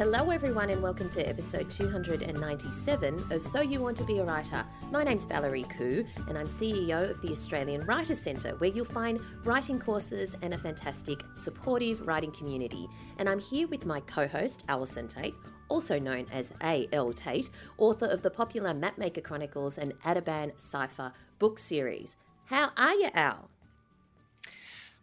Hello, everyone, and welcome to episode 297 of So You Want to Be a Writer. My name's Valerie Khoo, and I'm CEO of the Australian Writers Centre, where you'll find writing courses and a fantastic, supportive writing community. And I'm here with my co host, Allison Tait, also known as A.L. Tait, author of the popular Mapmaker Chronicles and Ateban Cipher book series. How are you, Al?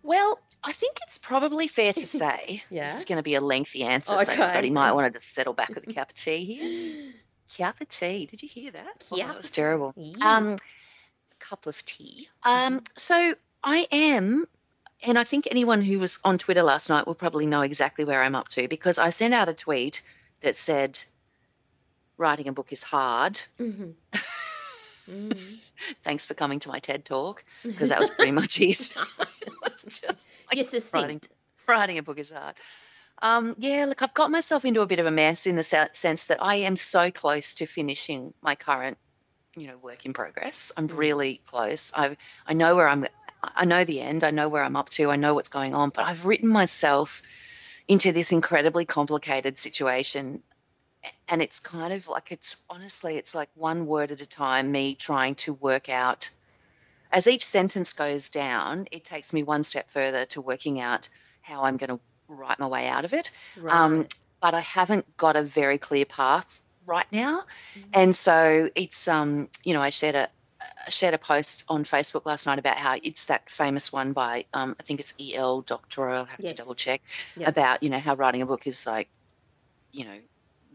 Well, I think it's probably fair to say Yeah. this is going to be a lengthy answer, so Okay. everybody might want to just settle back with a cup of tea here. Cup of tea. Did you hear that? Oh, Cup that was terrible. Yeah. Um, cup of tea. Um, so I am, and I think anyone who was on Twitter last night will probably know exactly where I'm up to because I sent out a tweet that said, "Writing a book is hard." Mhm. Mhm. Thanks for coming to my TED talk because that was pretty much it. it was just like You're writing writing a book is hard. Um, yeah, look, I've got myself into a bit of a mess in the sense that I am so close to finishing my current, you know, work in progress. I'm Mm. really close. I I know where I'm. I know the end. I know where I'm up to. I know what's going on. But I've written myself into this incredibly complicated situation, and it's kind of like it's honestly, it's like one word at a time. Me trying to work out. As each sentence goes down, it takes me one step further to working out how I'm going to write my way out of it. Right. Um, but I haven't got a very clear path right now, Mhm. and so it's um, you know, I shared a I shared a post on Facebook last night about how it's that famous one by um, I think it's E. L. Doctorow. I'll have Yes. to double check Yep. about you know how writing a book is like, you know,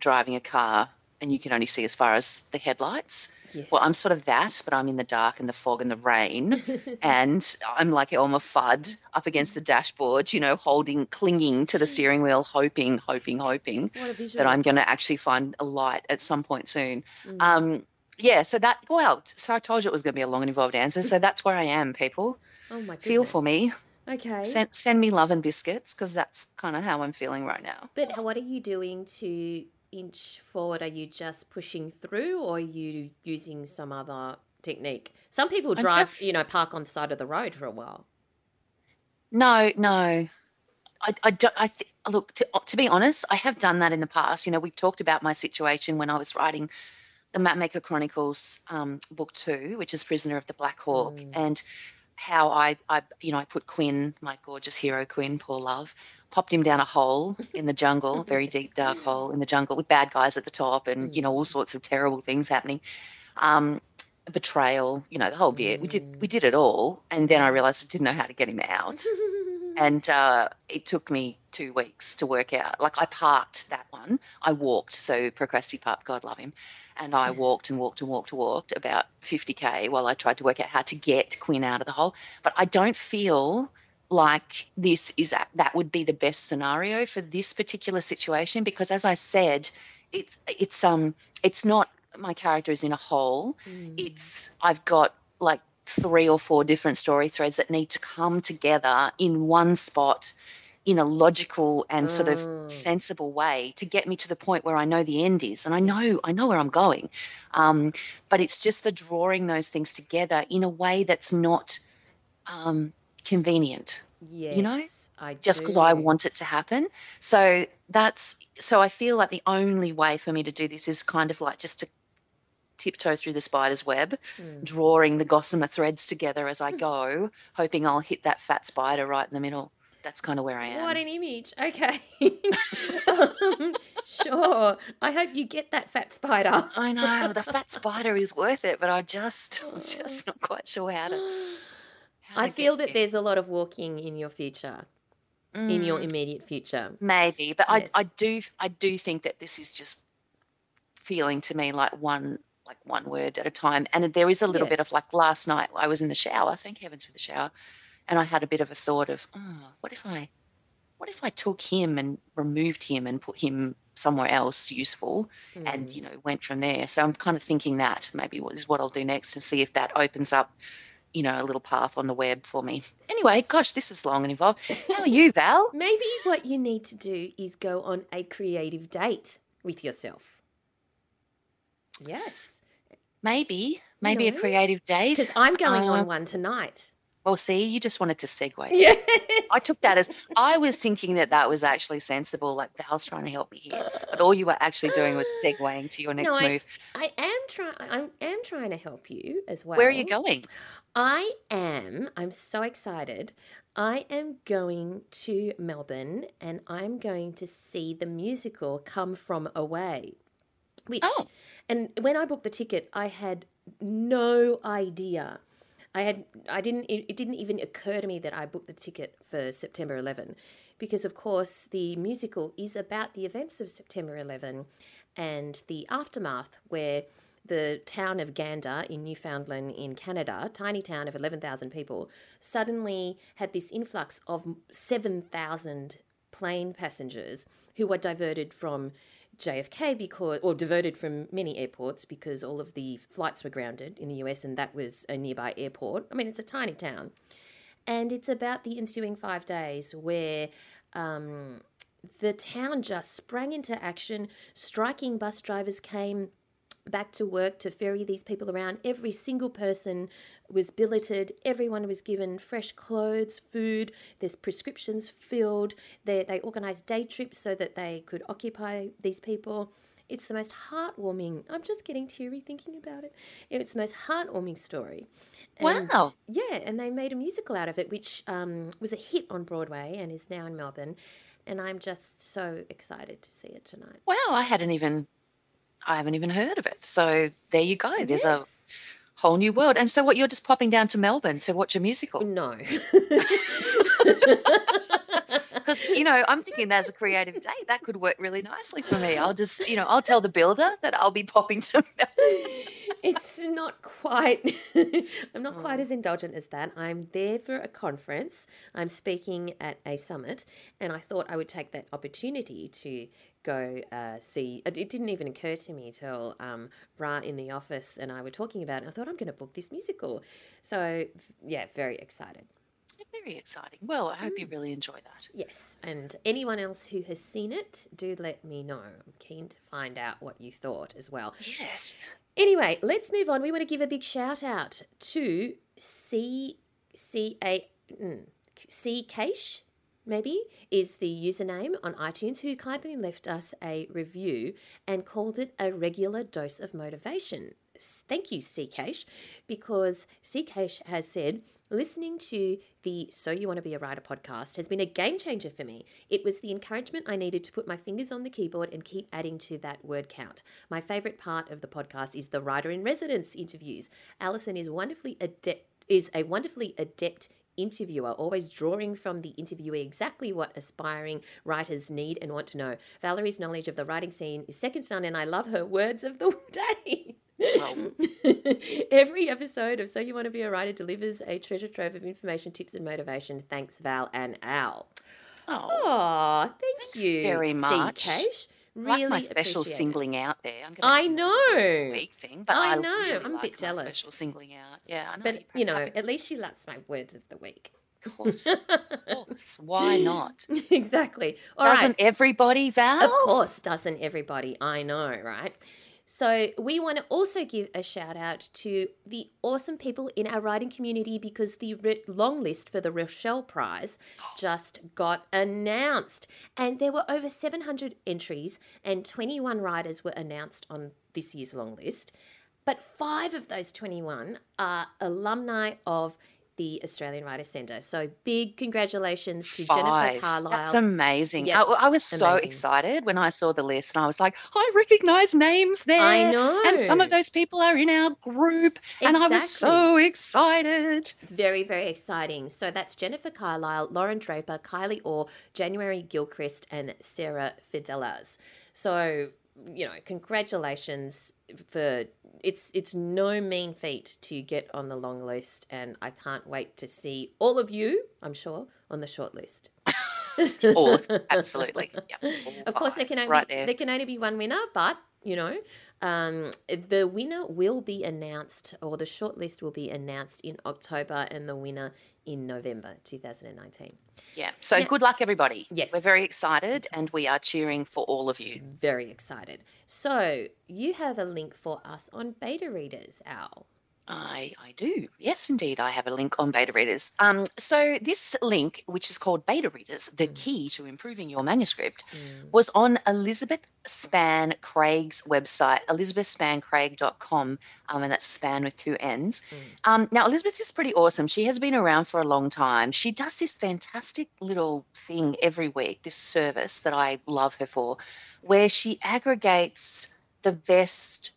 driving a car and you can only see as far as the headlights. yes. Well, I'm sort of that, but I'm in the dark and the fog and the rain and I'm like Elmer Fudd up against the dashboard, you know, holding, clinging to the steering wheel, hoping, hoping, hoping what a visual. that I'm going to actually find a light at some point soon. Mm. Um, yeah, so that, well, so I told you it was going to be a long and involved answer. So that's where I am, people. oh my goodness. Feel for me. Okay. Send, send me love and biscuits because that's kind of how I'm feeling right now. But what are you doing to inch forward? Are you just pushing through or are you using some other technique? Some people drive, just- you know, park on the side of the road for a while. No, no. I, I don't, I th- look, to, to be honest, I have done that in the past. You know, we've talked about my situation when I was writing the Mapmaker Chronicles um, book two, which is Prisoner of the Black Hawk, Mm. and how I, I, you know, I put Quinn, my gorgeous hero Quinn, poor love, popped him down a hole in the jungle, very deep, dark hole in the jungle with bad guys at the top and, you know, all sorts of terrible things happening. Um, betrayal, you know, the whole bit. We did, we did it all. And then I realized I didn't know how to get him out and uh, it took me two weeks to work out. Like I parked that one. I walked, so Procrasti Park, God love him, and I walked and walked and walked and walked about 50k while I tried to work out how to get Quinn out of the hole. But I don't feel like this is that that would be the best scenario for this particular situation because, as I said, it's it's um it's not my character is in a hole Mm. it's I've got like three or four different story threads that need to come together in one spot in a logical and sort Mm. of sensible way to get me to the point where I know the end is and I know I know where I'm going um, but it's just the drawing those things together in a way that's not um, convenient yes, know, I just because I want it to happen. So that's so I feel like the only way for me to do this is kind of like just to tiptoe through the spider's web, Mm. drawing the gossamer threads together as I go, hoping I'll hit that fat spider right in the middle. That's kind of where I am. What an image. Okay. um, sure. I hope you get that fat spider. I know the fat spider is worth it, but I just, I'm just not quite sure how to. How I to feel that there's a lot of walking in your future, in your Mm, immediate future. maybe, but Yes. I, I do, I do think that this is just feeling to me like one, like one word at a time. And there is a little Yeah. bit of like last night I was in the shower. Thank heavens for the shower, and I had a bit of a thought of, oh, what if I, what if I took him and removed him and put him somewhere else useful, and Mm. you know went from there. So I'm kind of thinking that maybe what is what I'll do next to see if that opens up. You know, a little path on the web for me. Anyway, gosh, this is long and involved. How are you, Val? Maybe what you need to do is go on a creative date with yourself. Yes. Maybe, maybe a creative date. Because I'm going on Uh, one tonight. Well, see, you just wanted to segue. Yes. I took that as I was thinking that that was actually sensible. Like Val's trying to help me here, but all you were actually doing was segueing to your next No, I, move. I am trying. I am trying to help you as well. Where are you going? I am. I'm so excited. I am going to Melbourne, and I'm going to see the musical Come From Away. Which, Oh. and when I booked the ticket, I had no idea. I had, I didn't, it, it didn't even occur to me that I booked the ticket for September 11, because of course the musical is about the events of September 11 and the aftermath, where the town of Gander in Newfoundland in Canada, tiny town of 11,000 people, suddenly had this influx of 7,000 plane passengers who were diverted from JFK because, or diverted from many airports because all of the flights were grounded in the US and that was a nearby airport. I mean, it's a tiny town. And it's about the ensuing five days where um, the town just sprang into action. Striking bus drivers came back to work to ferry these people around. Every single person was billeted. Everyone was given fresh clothes, food. There's prescriptions filled. They they organised day trips so that they could occupy these people. It's the most heartwarming. I'm just getting teary thinking about it. It's the most heartwarming story. And, Wow. Yeah, and they made a musical out of it, which um, was a hit on Broadway and is now in Melbourne. And I'm just so excited to see it tonight. Wow, I hadn't even, I haven't even heard of it. So there you go. There's a whole new world. And so, what? You're just popping down to Melbourne to watch a musical? No. Because you know, I'm thinking as a creative date that could work really nicely for me. I'll just, you know, I'll tell the builder that I'll be popping to Melbourne. It's not quite I'm not quite Mm. as indulgent as that. I'm there for a conference. I'm speaking at a summit and I thought I would take that opportunity to go uh, see it didn't even occur to me till um, Ra in the office and I were talking about it. I thought I'm going to book this musical. So yeah, very excited. Very exciting. Well, I hope you Mm. really enjoy that. Yes, and anyone else who has seen it, do let me know. I'm keen to find out what you thought as well. Yes. Anyway, let's move on. We want to give a big shout out to C C A mm, Cash, maybe is the username on iTunes who kindly left us a review and called it a regular dose of motivation. Thank you, C Cash, because C Cash has said listening to the So You Want to Be a Writer podcast has been a game changer for me. It was the encouragement I needed to put my fingers on the keyboard and keep adding to that word count. My favorite part of the podcast is the writer in residence interviews. Allison is wonderfully adept is a wonderfully adept interviewer, always drawing from the interviewee exactly what aspiring writers need and want to know. Valerie's knowledge of the writing scene is second to none, and I love her words of the day. Every episode of So You Want to Be a Writer delivers a treasure trove of information, tips, and motivation. Thanks, Val and Al. Oh, Oh, thank Thanks you very much. C-Cash. Really like my special it. singling out there. I'm gonna I know. week thing, but I I, know, really I'm a bit jealous. Special singling out. Yeah, I know. But, you know, at least she loves my words of the week. of course, of course. Why not? exactly. All right. Doesn't everybody, Val? Of course, doesn't everybody? I know, right? So, we want to also give a shout out to the awesome people in our writing community because the long list for the Richell Prize just got announced. And there were over 700 entries, and 21 writers were announced on this year's long list. But five of those 21 are alumni of the Australian Writers Centre. So, big congratulations to Jennifer Five. Carlisle. That's amazing. Yeah, I, I was so excited when I saw the list, and I was like, I recognize names there. I know. And some of those people are in our group, and I was so excited. Very, very exciting. So that's Jennifer Carlisle, Lauren Draper, Kylie Orr, January Gilchrist, and Sarah Fidelas. So, you know, congratulations for it's it's no mean feat to get on the long list and I can't wait to see all of you, I'm sure, on the short list. All, absolutely. Yeah, all Of course, there can only right there. there can only be one winner, but you know, um, the winner will be announced, or the shortlist will be announced in October, and the winner in November 2019. Yeah. So Yeah. good luck, everybody. Yes. We're very excited, and we are cheering for all of you. Very excited. So you have a link for us on beta readers, Al. I, I do. Yes, indeed. I have a link on beta readers. Um, so, this link, which is called Beta Readers, the Mm. key to improving your manuscript, Mm. was on Elizabeth Spann Craig's website, elizabethspanncraig.com, um, and that's span with two N's. Mm. Um, now, Elizabeth is pretty awesome. She has been around for a long time. She does this fantastic little thing every week, this service that I love her for, where she aggregates the best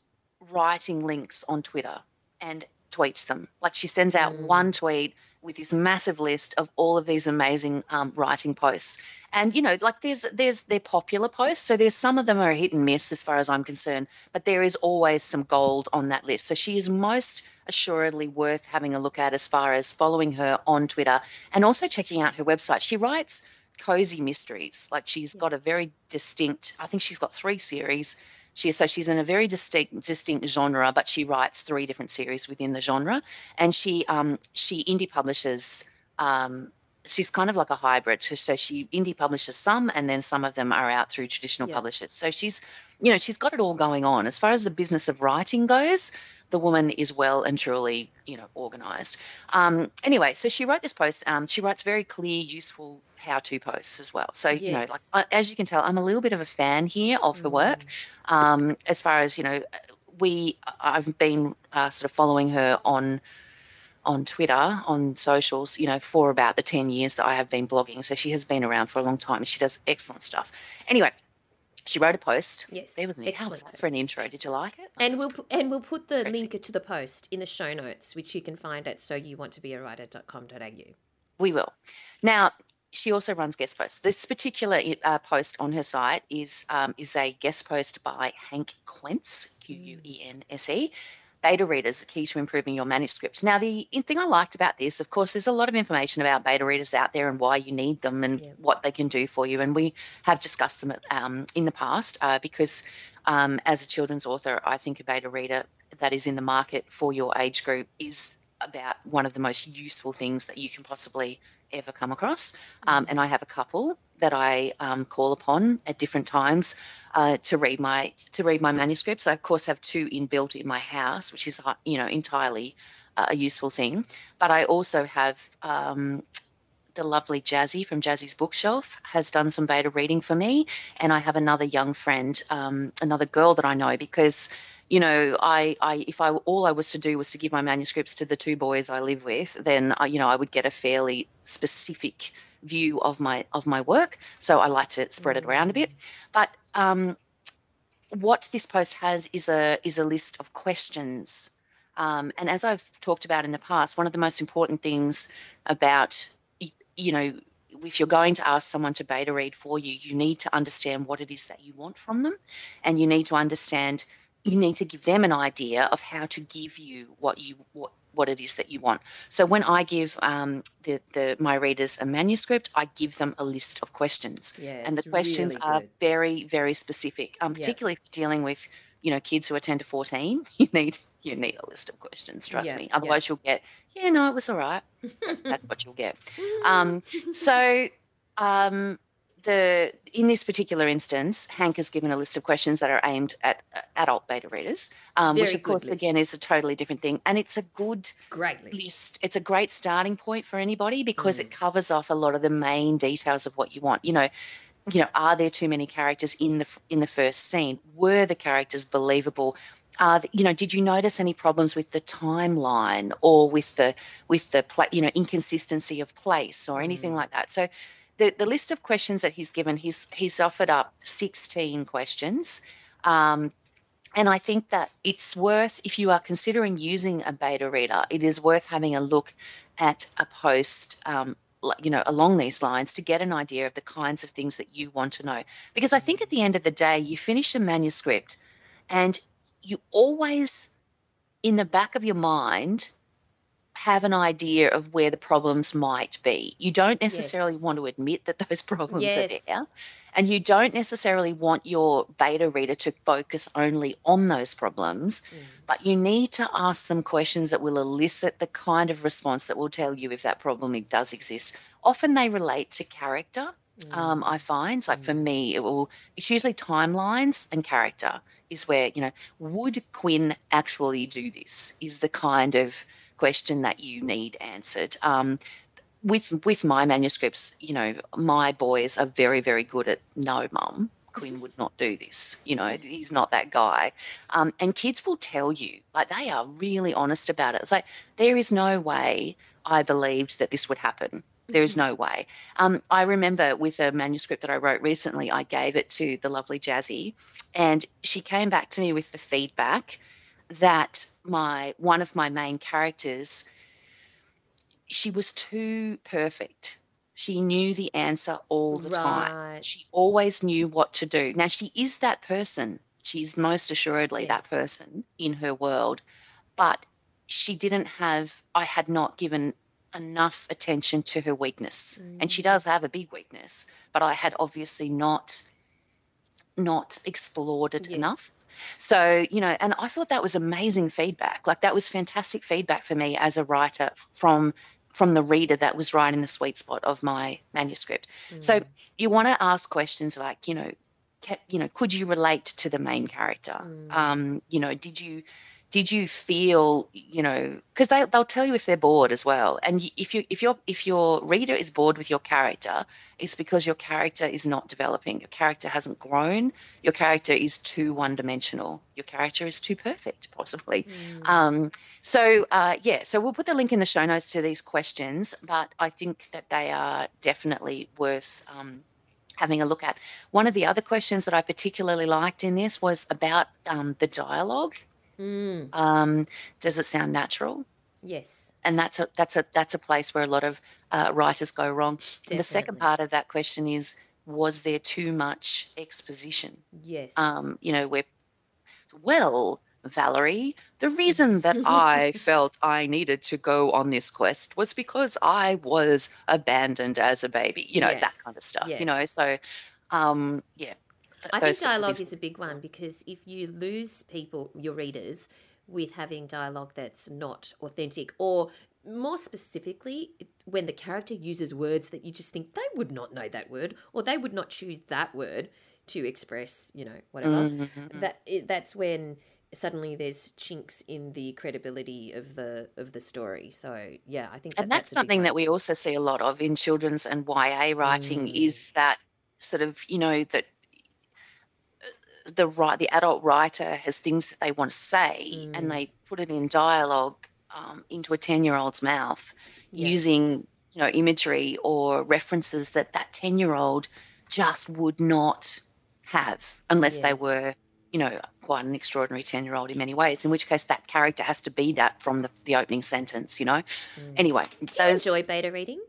writing links on Twitter and tweets them. Like she sends out Mm. one tweet with this massive list of all of these amazing um, writing posts. And you know, like there's there's they're popular posts, so there's some of them are hit and miss as far as I'm concerned, but there is always some gold on that list. So she is most assuredly worth having a look at as far as following her on Twitter and also checking out her website. She writes cozy mysteries. Like she's got a very distinct. I think she's got three series. She so she's in a very distinct distinct genre, but she writes three different series within the genre, and she um she indie publishes. Um, she's kind of like a hybrid. So, she indie publishes some, and then some of them are out through traditional Yeah. publishers. So she's, you know, she's got it all going on. As far as the business of writing goes, the woman is well and truly, you know, organized. Um, anyway, so she wrote this post. Um, she writes very clear, useful how-to posts as well. So you know, like Yes. as you can tell, I'm a little bit of a fan here of her work. Mm. Um, as far as you know, we I've been uh, sort of following her on on Twitter, on socials, you know, for about the 10 years that I have been blogging. So she has been around for a long time. She does excellent stuff. Anyway, she wrote a post. Yes. There was an how was that for an intro? Did you like it? Oh, And we'll and we'll put the Tracy. link to the post in the show notes, which you can find at so you want to be a writer.com.au. We will. Now, she also runs guest posts. This particular uh, post on her site is um, is a guest post by Hank Quense, Q U E N S E. Beta readers, the key to improving your manuscript. Now, the thing I liked about this, of course, there's a lot of information about beta readers out there and why you need them and Yeah. what they can do for you. And we have discussed them um, in the past uh, because um, as a children's author, I think a beta reader that is in the market for your age group is about one of the most useful things that you can possibly ever come across. Um, and I have a couple that I um, call upon at different times uh, to read my to read my manuscripts. I of course have two inbuilt in my house, which is uh, you know entirely uh, a useful thing. But I also have um, the lovely Jazzy from Jazzy's Bookshelf has done some beta reading for me, and I have another young friend, um, another girl that I know because you know, I, I, if I all I was to do was to give my manuscripts to the two boys I live with, then I, you know, I would get a fairly specific view of my of my work. So I like to spread it around a bit. But um, what this post has is a is a list of questions, um, and as I've talked about in the past, one of the most important things about you know if you're going to ask someone to beta read for you, you need to understand what it is that you want from them, and you need to understand you need to give them an idea of how to give you what you what what it is that you want. So when I give um, the the my readers a manuscript, I give them a list of questions, Yeah, and the questions really are good. very very specific. Um, Yeah. particularly if you're dealing with you know kids who are 10 to 14, you need you need a list of questions. Trust Yeah, me. yeah. Otherwise, you'll get yeah no, it was all right. That's, that's what you'll get. Um, so um, the in this particular instance, Hank has given a list of questions that are aimed at uh, adult beta readers, um, which of course good again is a totally different thing, and it's a good Great list. list. It's a great starting point for anybody because Mm. it covers off a lot of the main details of what you want. You know, you know, are there too many characters in the in the first scene? Were the characters believable? Are you know, did you notice any problems with the timeline or with the with the pla- you know inconsistency of place or anything Mm. like that? So. The, the list of questions that he's given, he's he's offered up 16 questions, um, and I think that it's worth, if you are considering using a beta reader, it is worth having a look at a post, um, you know, along these lines to get an idea of the kinds of things that you want to know. Because I think at the end of the day, you finish a manuscript and you always, in the back of your mind, have an idea of where the problems might be. You don't necessarily Yes. want to admit that those problems are there. And you don't necessarily want your beta reader to focus only on those problems, Mm. but you need to ask some questions that will elicit the kind of response that will tell you if that problem does exist. Often they relate to character Um, I find like for me, it will. It's usually timelines and character is where you know would Quinn actually do this? Is the kind of question that you need answered. Um, with with my manuscripts, you know, my boys are very very good at no, mum. Quinn would not do this. You know, he's not that guy. Um, and kids will tell you, like they are really honest about it. It's like there is no way I believed that this would happen. There is no way. Um, I remember with a manuscript that I wrote recently, I gave it to the lovely Jazzy, and she came back to me with the feedback that my one of my main characters, she was too perfect. She knew the answer all the time. She always knew what to do. Now she is that person. She's most assuredly that person in her world, but she didn't have. I had not given enough attention to her weakness, and she Mm. does have a big weakness, but I had obviously not not explored it enough. So, you know, and I thought that was amazing feedback. Like that was fantastic feedback for me as a writer from from the reader that was right in the sweet spot of my manuscript. So Mm. you want to ask questions like, you know, you know, could you relate to the main character? Mm. Um, you know, did you did you feel, you know, because they they'll tell you if they're bored as well. And if you if your if your reader is bored with your character, it's because your character is not developing. Your character hasn't grown. Your character is too one dimensional. Your character is too perfect, possibly. Mm. Um, so uh, yeah, so we'll put the link in the show notes to these questions, but I think that they are definitely worth um, having a look at. One of the other questions that I particularly liked in this was about um, the dialogue. Mm. Um, does it sound natural? Yes. And that's a that's a that's a place where a lot of uh, writers go wrong. And the second part of that question is: Was there too much exposition? Yes. um, you know, where, well, Valerie, the reason that I felt I needed to go on this quest was because I was abandoned as a baby, you know, that kind of Yes, stuff, you know. So, um, yeah. I think those sorts of dialogue is a big one because if you lose people, your readers, with having dialogue that's not authentic, or more specifically, when the character uses words that you just think they would not know that word, or they would not choose that word to express, you know, whatever. Mhm. That that's when suddenly there's chinks in the credibility of the of the story. So yeah, I think that and that's big something that we also see a lot of in children's and YA writing Mm. is that sort of you know that the right the adult writer has things that they want to say Mm. and they put it in dialogue um, into a 10 year old's mouth Yeah. using you know imagery or references that that 10 year old just would not have unless they were you know quite an extraordinary 10 year old in many ways in which case that character has to be that from the, the opening sentence you know Mm. anyway Do you enjoy beta reading?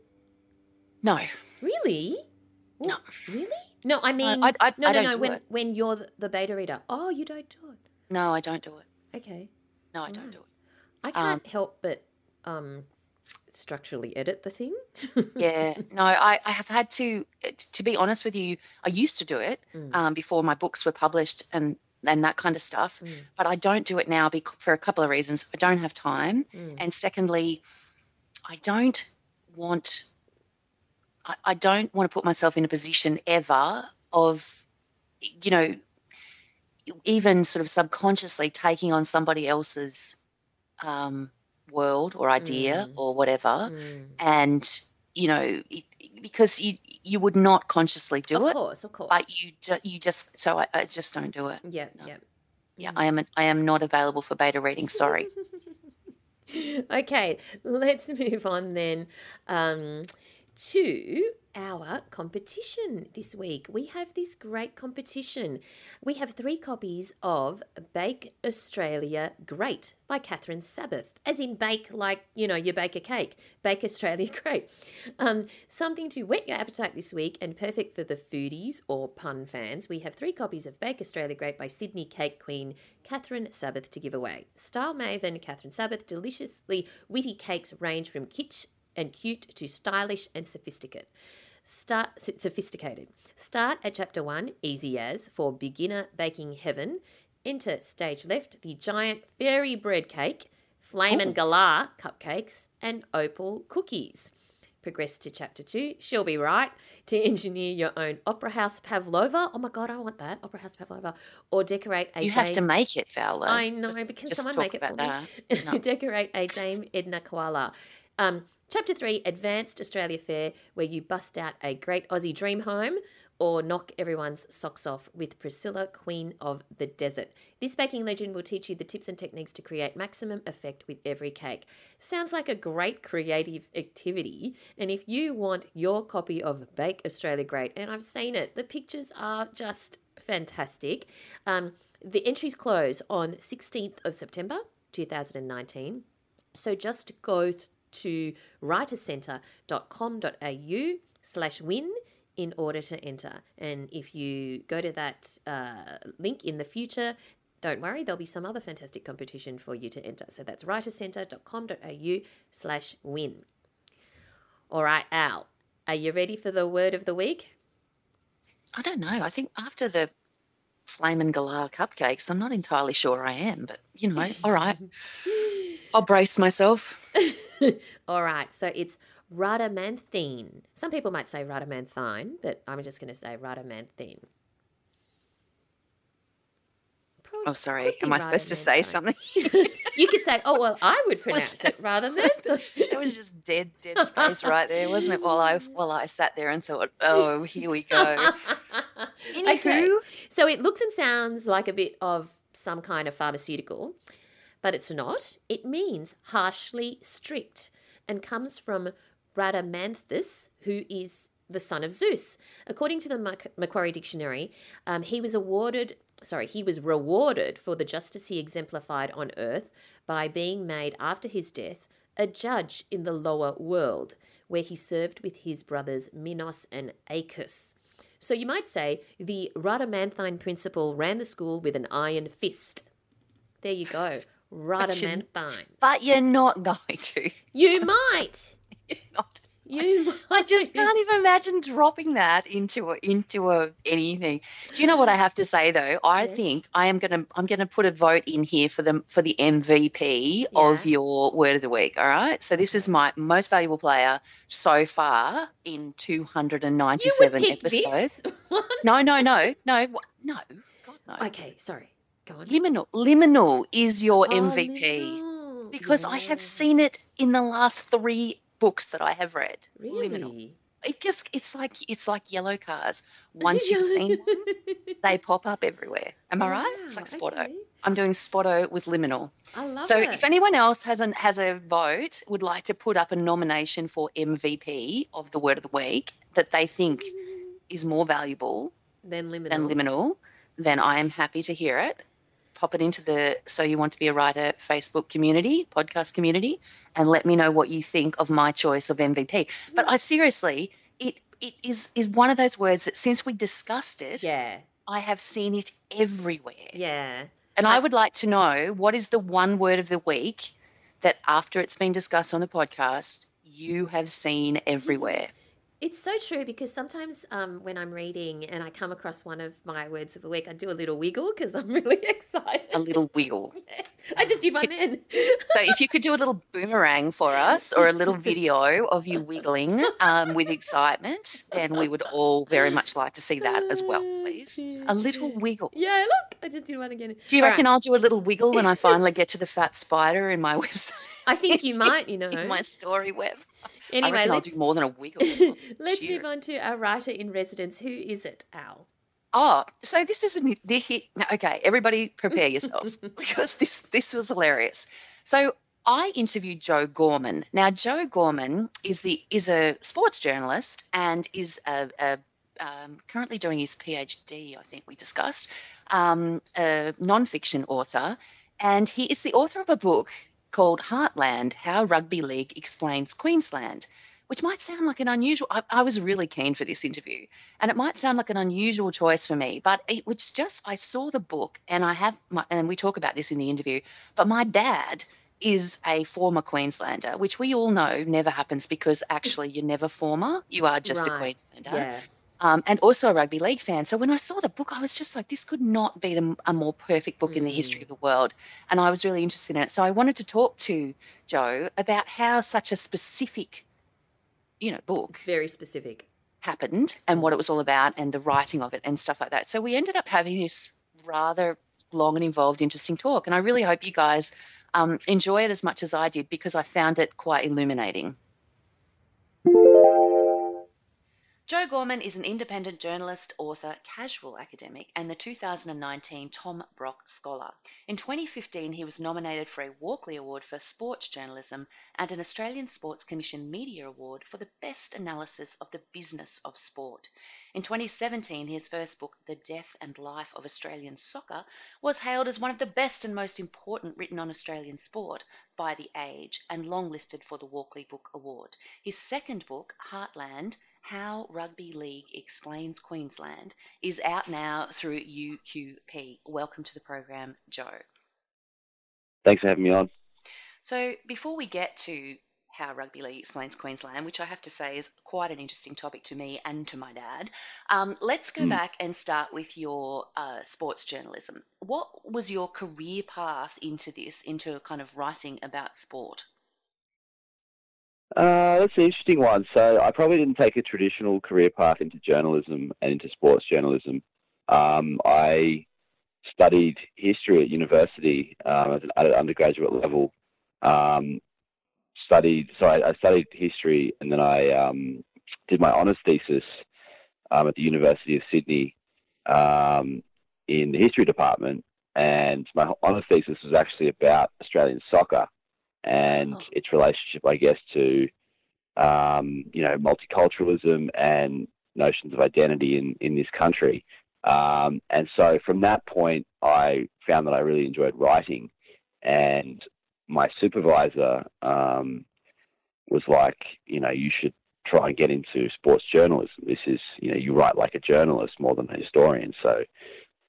no Really? No. Really? No, I mean, I, I, no, I no, no. When it. when you're the, beta reader, oh, you don't do it. No, I don't do it. Okay, No, I don't Right. do it. I Um, can't help but um, structurally edit the thing. Yeah, no, I, I have had to. To be honest with you, I used to do it Mm. um, before my books were published and and that kind of stuff. Mm, But I don't do it now bec- for a couple of reasons. I don't have time, mm. and secondly, I don't want. I, I don't want to put myself in a position ever of, you know, even sort of subconsciously taking on somebody else's um, world or idea Mm. or whatever. Mm. and you know it, because you you would not consciously do Of it Of course, of course. but you ju- you just so I, I just don't do it yeah, no. yeah. yeah Mm. i am i am not available for beta reading sorry okay, let's move on then um, to our competition this week. We have this great competition. We have three copies of Bake Australia Great by Katherine Sabbath, as in bake like, you know, you bake a cake. Bake Australia Great. Um, something to whet your appetite this week and perfect for the foodies or pun fans. We have three copies of Bake Australia Great by Sydney Cake Queen Katherine Sabbath to give away. Style maven Katherine Sabbath, deliciously witty cakes range from kitsch and cute to stylish and sophisticated. Start sophisticated. Start at chapter one, easy as for beginner baking heaven. Enter stage left, the giant fairy bread cake, flame and galah cupcakes, and opal cookies. progress to chapter two. She'll be right to engineer your own opera house pavlova. Oh my god, I want that opera house pavlova. Or decorate a. You have to make it, Val. though. I know, Let's but can someone make it for about me? that. No. Decorate a Dame Edna Koala. Um, chapter three, Advanced Australia Fair, where you bust out a great Aussie dream home or knock everyone's socks off with Priscilla, Queen of the Desert. This baking legend will teach you the tips and techniques to create maximum effect with every cake. Sounds like a great creative activity. And if you want your copy of Bake Australia Great, and I've seen it, the pictures are just fantastic. Um, the entries close on 16th of September 2019. So just go th- to writerscentre.com.au slash win in order to enter. And if you go to that uh, link in the future, don't worry, there'll be some other fantastic competition for you to enter. So that's writerscentre.com.au slash win. All right, Al, are you ready for the word of the week? I don't know. I think after the flame and Galah cupcakes, I'm not entirely sure I am, but you know, all right. I'll brace myself. All right, so it's rhadamanthine. Some people might say rhadamanthine, but I'm just going to say rhadamanthine. Probably Oh, sorry. Am I supposed to say something? You could say, "Oh well, I would pronounce it rather than." it was just dead, dead space right there, wasn't it? While I while I sat there and thought, oh, here we go. okay, so it looks and sounds like a bit of some kind of pharmaceutical, but it's not. It means harshly strict and comes from Rhadamanthus, who is the son of Zeus. According to the Mac- Macquarie Dictionary, um, he was awarded, sorry, he was rewarded for the justice he exemplified on earth by being made after his death a judge in the lower world, where he served with his brothers Minos and Aeacus. So you might say the Rhadamanthine principle ran the school with an iron fist. There you go. Rhadamanthine. but you're not going to. You might. You're not. You might. I just can't even imagine dropping that into a, into a anything. Do you know what I have to say though? I Yes. think I am gonna I'm gonna put a vote in here for the for the MVP of your word of the week. All right. So this is my most valuable player so far in You would 297 pick episodes. No, no, no, no, no. God no. Okay, sorry. Go on. Liminal, Liminal is your Oh, MVP Liminal. because I have seen it in the last three books that I have read. Really? Liminal. It just it's like it's like yellow cars. Once you've seen one, they pop up everywhere. Am I right? It's like Spotto. okay. I'm doing Spotto with Liminal. I love it. So it. if anyone else has an has a vote, would like to put up a nomination for MVP of the word of the week that they think is more valuable then liminal. than Liminal, then I am happy to hear it. Pop it into the So You Want to Be a Writer Facebook community, podcast community, and let me know what you think of my choice of MVP. But I seriously, it it is is one of those words that since we discussed it, Yeah, I have seen it everywhere. yeah. And I- I would like to know what is the one word of the week that after it's been discussed on the podcast, you have seen everywhere. It's so true because sometimes um, when I'm reading and I come across one of my words of the week, I do a little wiggle because I'm really excited. A little wiggle. I just did one then. So if you could do a little boomerang for us or a little video of you wiggling um, with excitement, then we would all very much like to see that as well, please. A little wiggle. Yeah, look, I just did one again. Do you All reckon right. I'll do a little wiggle when I finally get to the fat spider in my website, I think you might, you know. in my story web? I Anyway, reckon I'll let's, do more than a wiggle. Let's cheer. move on to our writer in residence. Who is it, Al? Oh, so this is an this no, okay. Everybody, prepare yourselves because this this was hilarious. So I interviewed Joe Gorman. Now Joe Gorman is the is a sports journalist and is a, a um, currently doing his PhD. I think we discussed um, a nonfiction author, and he is the author of a book called Heartland: How Rugby League Explains Queensland. Which might sound like an unusual. I, I was really keen for this interview, and it might sound like an unusual choice for me, but it was just I saw the book and I have my, and we talk about this in the interview, but my dad is a former Queenslander, which we all know never happens because actually you're never former, you are just a Queenslander. Yeah. Um, and also a rugby league fan. So when I saw the book, I was just like, this could not be the, a more perfect book in the history of the world. And I was really interested in it. So I wanted to talk to Joe about how such a specific you know, book. It's very specific. Happened and what it was all about and the writing of it and stuff like that. So we ended up having this rather long and involved, interesting talk. And I really hope you guys um, enjoy it as much as I did because I found it quite illuminating. Joe Gorman is an independent journalist, author, casual academic, and the 2019 Tom Brock Scholar. In 2015, he was nominated for a Walkley Award for Sports Journalism and an Australian Sports Commission Media Award for the best analysis of the business of sport. In 2017, his first book, The Death and Life of Australian Soccer, was hailed as one of the best and most important written on Australian sport by The Age and longlisted for the Walkley Book Award. His second book, Heartland, how Rugby League Explains Queensland is out now through UQP. Welcome to the program, Joe. Thanks for having me on. So, before we get to how Rugby League Explains Queensland, which I have to say is quite an interesting topic to me and to my dad. Um, let's go mm. back and start with your uh, sports journalism. What was your career path into this, into kind of writing about sport? Uh, that's an interesting one. So I probably didn't take a traditional career path into journalism and into sports journalism. Um, I studied history at university um, at an undergraduate level. Um, studied, so I, I, studied history, and then I um, did my honours thesis um, at the University of Sydney um, in the history department. And my honours thesis was actually about Australian soccer and oh. its relationship, I guess, to um, you know multiculturalism and notions of identity in in this country. Um, and so from that point, I found that I really enjoyed writing, and my supervisor um, was like, you know, you should try and get into sports journalism. This is, you know, you write like a journalist more than a historian. So,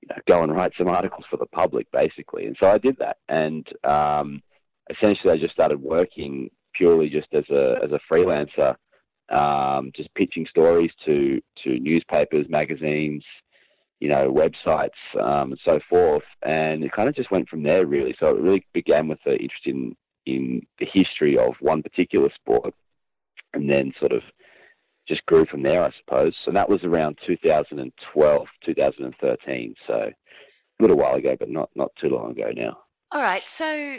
you know, go and write some articles for the public, basically. And so I did that, and um, essentially, I just started working purely just as a as a freelancer, um, just pitching stories to to newspapers, magazines, you know, websites, um, and so forth. And it kind of just went from there, really. So it really began with the interest in in the history of one particular sport, and then sort of just grew from there, I suppose. So that was around 2012, 2013. So a little while ago, but not not too long ago now. All right. So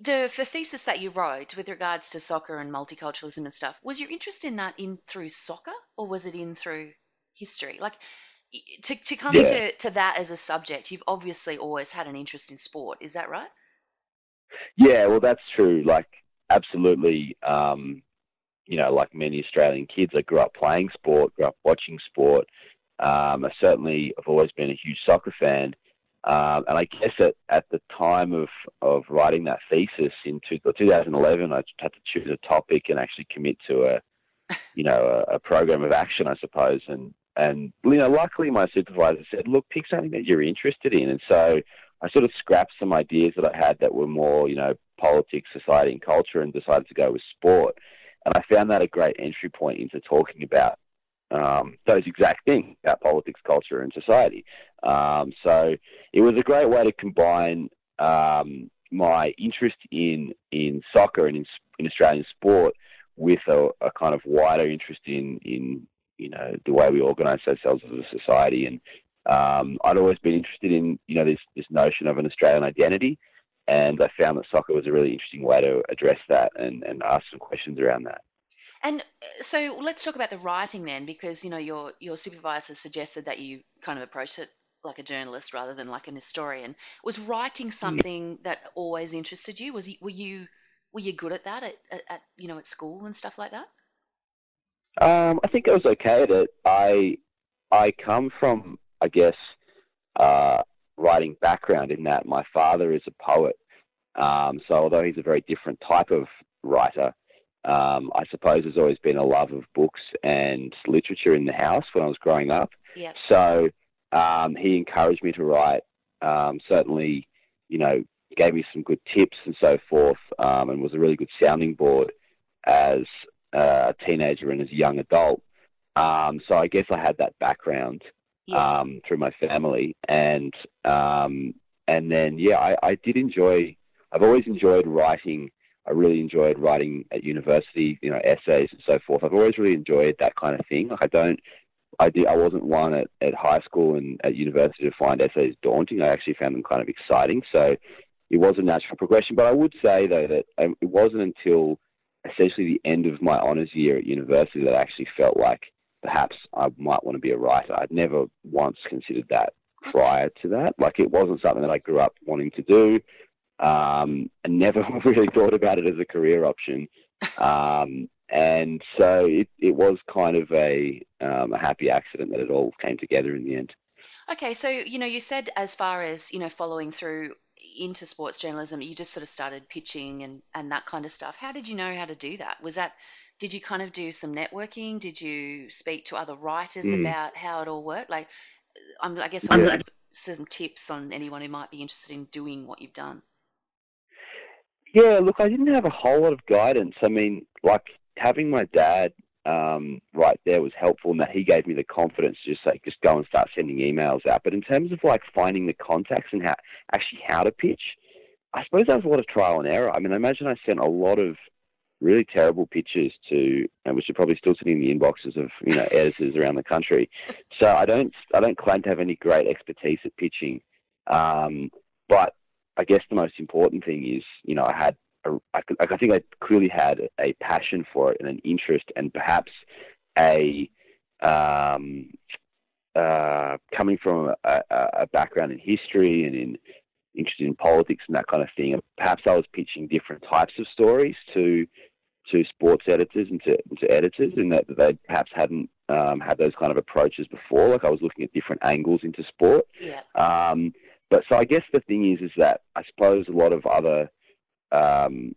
the the thesis that you wrote with regards to soccer and multiculturalism and stuff was your interest in that in through soccer or was it in through history? Like to, to come yeah. to, to that as a subject you've obviously always had an interest in sport. Is that right? Yeah well that's true. Like absolutely um, you know like many australian kids i grew up playing sport grew up watching sport. Um, i certainly have always been a huge soccer fan um, and I guess at, at the time of, of writing that thesis in two, 2011, I had to choose a topic and actually commit to a, you know, a, a, program of action, I suppose. And, and, you know, luckily my supervisor said, look, pick something that you're interested in. And so I sort of scrapped some ideas that I had that were more, you know, politics, society and culture and decided to go with sport. And I found that a great entry point into talking about um, those exact things about politics, culture, and society. Um, so it was a great way to combine um, my interest in in soccer and in, in Australian sport with a, a, kind of wider interest in in you know the way we organise ourselves as a society. And um, I'd always been interested in you know this this notion of an Australian identity. And I found that soccer was a really interesting way to address that and, and ask some questions around that. And uh, so let's talk about the writing then, because you know your your supervisor suggested that you kind of approach it like a journalist rather than like an historian. Was writing something that always interested you? Was you, were you were you good at that at, at, at you know at school and stuff like that? Um, I think I was okay at it. I I come from I guess uh, writing background in that my father is a poet. Um, so although he's a very different type of writer, um, I suppose there's always been a love of books and literature in the house when I was growing up. Yep. So um, he encouraged me to write. Um, certainly, you know, gave me some good tips and so forth, um, and was a really good sounding board as a teenager and as a young adult. Um, so I guess I had that background um, through my family, and um, and then yeah, I, I did enjoy. I've always enjoyed writing I really enjoyed writing at university, you know, essays and so forth. I've always really enjoyed that kind of thing. Like I don't, I did, I wasn't one at, at high school and at university to find essays daunting. I actually found them kind of exciting. So it was a natural progression. But I would say though that um, it wasn't until essentially the end of my honours year at university that I actually felt like perhaps I might want to be a writer. I'd never once considered that prior to that. Like it wasn't something that I grew up wanting to do. Um, and never really thought about it as a career option. Um, and so it, it was kind of a, um, a happy accident that it all came together in the end. Okay, so you know, you said as far as you know, following through into sports journalism, you just sort of started pitching and and that kind of stuff. How did you know how to do that? Was that did you kind of do some networking? Did you speak to other writers mm. about how it all worked? Like, I'm, I guess I'm some tips on anyone who might be interested in doing what you've done. Yeah, look, I didn't have a whole lot of guidance. I mean, like having my dad um, right there was helpful in that he gave me the confidence to just like just go and start sending emails out. But in terms of like finding the contacts and how actually how to pitch, I suppose that was a lot of trial and error. I mean, I imagine I sent a lot of really terrible pitches to, and which are probably still sitting in the inboxes of you know editors around the country. So I don't I don't claim to have any great expertise at pitching, um, but I guess the most important thing is you know I had a, I, I think I clearly had a passion for it and an interest and perhaps a um, uh, coming from a, a, background in history and in interested in politics and that kind of thing. Perhaps I was pitching different types of stories to to sports editors and to, to editors, in that they perhaps hadn't um, had those kind of approaches before. Like I was looking at different angles into sport. Yeah. Um, but so I guess the thing is, is that I suppose a lot of other um,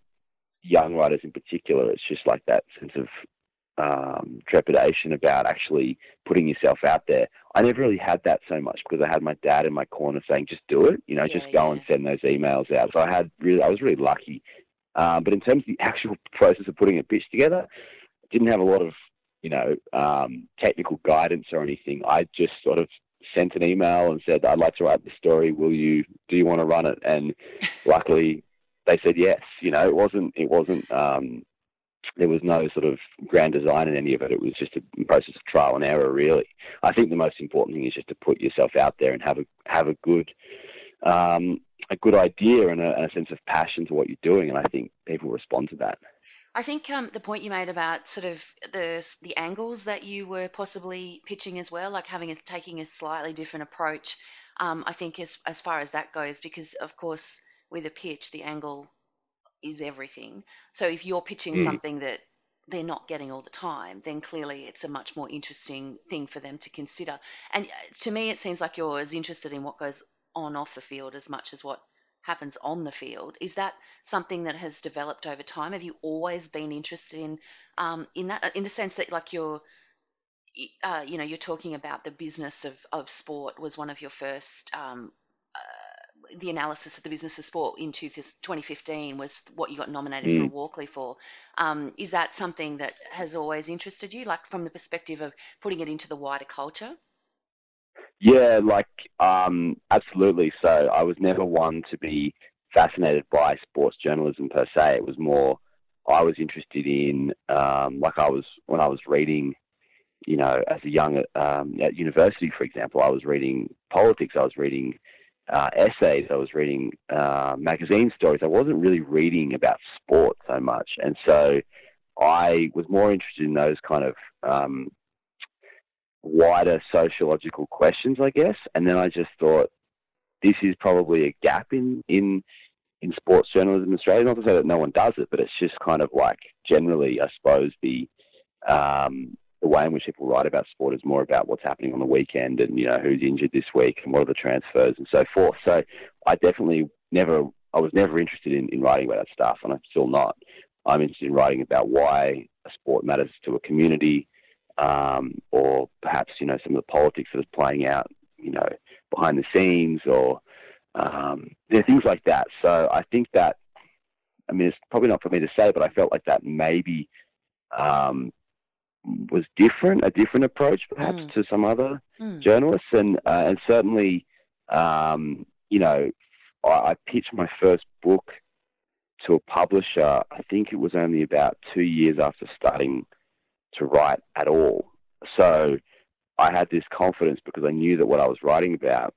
young writers in particular, it's just like that sense of um, trepidation about actually putting yourself out there. I never really had that so much because I had my dad in my corner saying, "Just do it," you know, yeah, just go yeah. and send those emails out. So I had really, I was really lucky. Um, but in terms of the actual process of putting a pitch together, didn't have a lot of, you know, um, technical guidance or anything. I just sort of sent an email and said, "I'd like to write this story. Will you? Do you want to run it?" And luckily, they said yes. You know, it wasn't it wasn't um, there was no sort of grand design in any of it. It was just a process of trial and error, really. I think the most important thing is just to put yourself out there and have a have a good um, a good idea and a, and a, sense of passion to what you're doing, and I think people respond to that. I think um, the point you made about sort of the the angles that you were possibly pitching as well, like having a, taking a slightly different approach. Um, I think as as far as that goes, because of course with a pitch, the angle is everything. So if you're pitching mm. something that they're not getting all the time, then clearly it's a much more interesting thing for them to consider. And uh, to me, it seems like you're as interested in what goes on off the field as much as what happens on the field. Is that something that has developed over time? Have you always been interested in um, in that, in the sense that like you're uh, you know, you're talking about the business of, of sport was one of your first um, the analysis of the business of sport in 2015 was what you got nominated mm. for a Walkley for. Um, is that something that has always interested you, like from the perspective of putting it into the wider culture? Yeah, like um, absolutely. So I was never one to be fascinated by sports journalism per se. It was more I was interested in, um, like I was when I was reading you know, as a young um, at university, for example, I was reading politics. I was reading uh, essays. I was reading uh, magazine stories. I wasn't really reading about sport so much, and so I was more interested in those kind of um, wider sociological questions, I guess. And then I just thought this is probably a gap in in in sports journalism in Australia. Not to say that no one does it, but it's just kind of like generally, I suppose the um, the way in which people write about sport is more about what's happening on the weekend and you know who's injured this week and what are the transfers and so forth. So I definitely never I was never interested in, in writing about that stuff and I'm still not. I'm interested in writing about why a sport matters to a community, um, or perhaps you know some of the politics that is playing out, you know, behind the scenes, or um, things like that. So I think that, I mean, it's probably not for me to say, but I felt like that maybe um, was different, a different approach perhaps mm. to some other mm. journalists, and uh, and certainly, um, you know, I, I, pitched my first book to a publisher, I think it was only about two years after starting to write at all. So I had this confidence because I knew that what I was writing about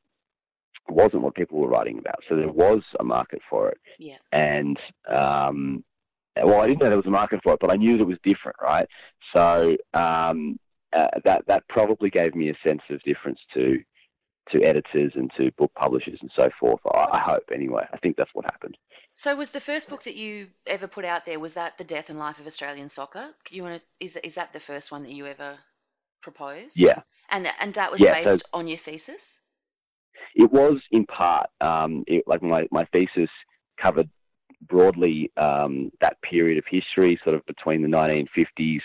wasn't what people were writing about. So there was a market for it. Yeah. And um, well, I didn't know there was a market for it, but I knew that it was different, right? So um, uh, that that probably gave me a sense of difference to to editors and to book publishers and so forth. I, hope anyway. I think that's what happened. So was the first book that you ever put out there was that the death and life of Australian soccer? You want to is is that the first one that you ever proposed? Yeah. And and that was Yeah, based so- on your thesis. It was in part um, it, like my my thesis covered broadly um, that period of history, sort of between the 1950s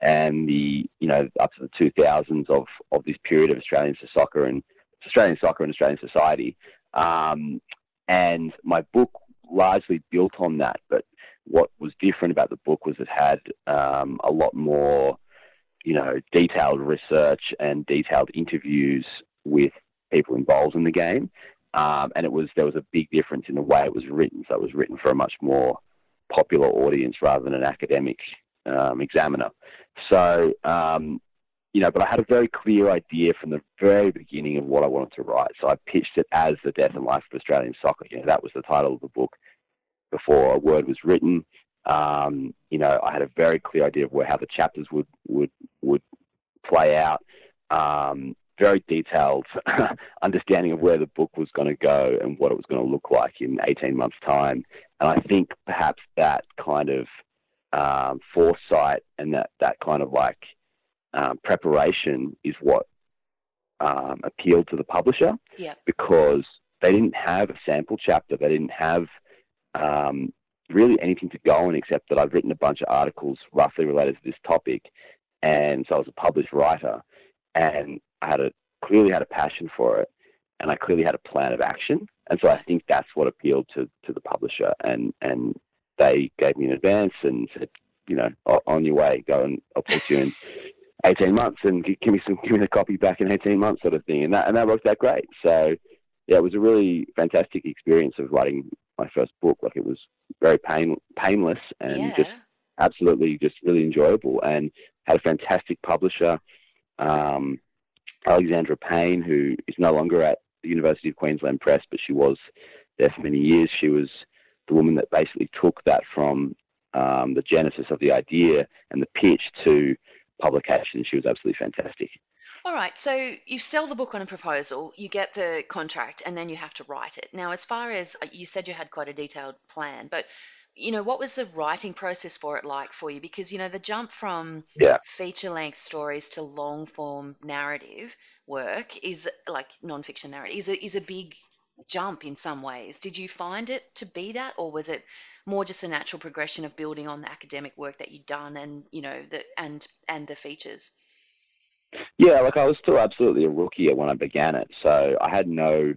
and the you know up to the 2000s of of this period of Australian soccer and Australian soccer and Australian society. Um, and my book largely built on that, but what was different about the book was it had um, a lot more, you know, detailed research and detailed interviews with people involved in the game. Um, and it was there was a big difference in the way it was written. So it was written for a much more popular audience rather than an academic um, examiner. So um, you know, but I had a very clear idea from the very beginning of what I wanted to write. So I pitched it as the death and life of Australian soccer. You know, that was the title of the book before a word was written. Um, you know, I had a very clear idea of where how the chapters would would would play out. Um, very detailed understanding of where the book was going to go and what it was going to look like in 18 months' time. And I think perhaps that kind of um, foresight and that, that kind of like um, preparation is what um, appealed to the publisher Yeah. because they didn't have a sample chapter. They didn't have um, really anything to go on except that I've written a bunch of articles roughly related to this topic. And so I was a published writer and I had a clearly had a passion for it and I clearly had a plan of action. And so I think that's what appealed to, to the publisher and, and they gave me an advance and said, you know, on your way, go and I'll put you in 18 months and give me some, give me the copy back in 18 months sort of thing. And that, and that worked out great. So yeah, it was a really fantastic experience of writing my first book. Like it was very pain, painless and yeah. just absolutely just really enjoyable and had a fantastic publisher, um, Alexandra Payne, who is no longer at the University of Queensland Press, but she was there for many years. She was the woman that basically took that from um, the genesis of the idea and the pitch to publication. She was absolutely fantastic. All right, so you sell the book on a proposal, you get the contract, and then you have to write it. Now, as far as uh, you said, you had quite a detailed plan, but you know, what was the writing process for it like for you? Because you know, the jump from Yeah. feature-length stories to long-form narrative work is like non-fiction narrative is a is a big jump in some ways. Did you find it to be that, or was it more just a natural progression of building on the academic work that you'd done, and you know, the and and the features? Yeah, like I was still absolutely a rookie when I began it, so I had no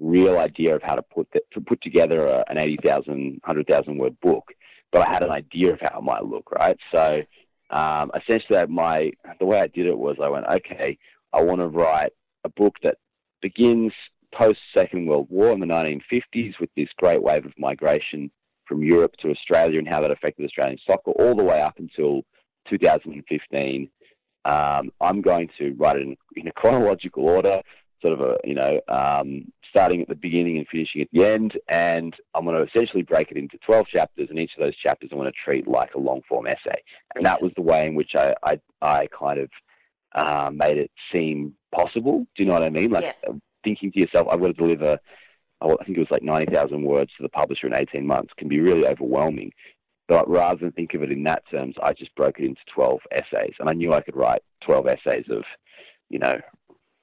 real idea of how to put the, to put together a, an 80,000, 100,000 word book, but I had an idea of how it might look, right? So um, essentially, my the way I did it was I went, okay, I want to write a book that begins post Second World War in the 1950s with this great wave of migration from Europe to Australia and how that affected Australian soccer all the way up until 2015 um, I'm going to write it in, in a chronological order, sort of a, you know, um, starting at the beginning and finishing at the end. And I'm going to essentially break it into 12 chapters, and each of those chapters I'm going to treat like a long form essay. And that was the way in which I, I, I kind of uh, made it seem possible. Do you know what I mean? Like Yeah. Thinking to yourself, I've got to deliver. I think it was like 90,000 words to the publisher in 18 months can be really overwhelming. But rather than think of it in that terms, I just broke it into 12 essays. And I knew I could write 12 essays of, you know,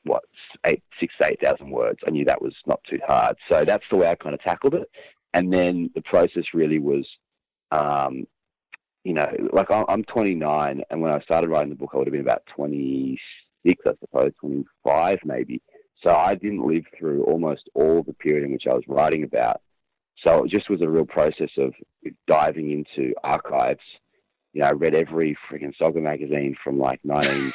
what, eight, six to 8,000 words. I knew that was not too hard. So that's the way I kind of tackled it. And then the process really was, um, you know, like I'm 29, and when I started writing the book, I would have been about 26, I suppose, 25 maybe. So I didn't live through almost all the period in which I was writing about. So it just was a real process of diving into archives. You know, I read every freaking soccer magazine from like 19,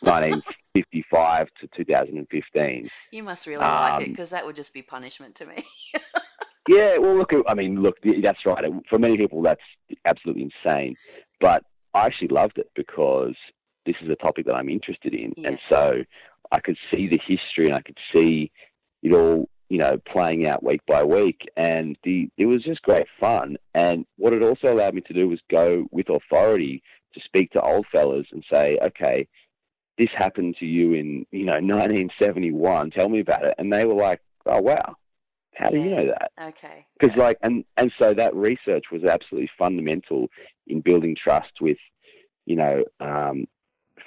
1955 to 2015. You must really like it Um, because that would just be punishment to me. yeah, well, look, I mean, look, that's right. For many people, that's absolutely insane. But I actually loved it because this is a topic that I'm interested in, yeah. and so I could see the history and I could see it all, you know, playing out week by week, and the it was just great fun. And what it also allowed me to do was go with authority to speak to old fellas and say, okay, this happened to you in you know 1971. Tell me about it. And they were like, oh wow, how do you know that? Okay. Because yeah. like, and and so that research was absolutely fundamental in building trust with, you know, um,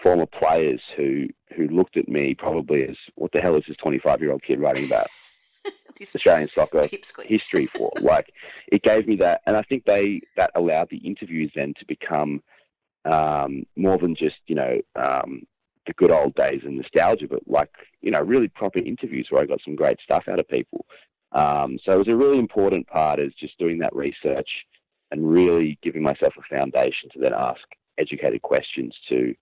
former players who who looked at me probably as what the hell is this 25 year old kid writing about Australian soccer history for? like, it gave me that, and I think they that allowed the interviews then to become um, more than just you know um, the good old days and nostalgia, but like you know really proper interviews where I got some great stuff out of people. Um, so it was a really important part is just doing that research and really giving myself a foundation to then ask educated questions to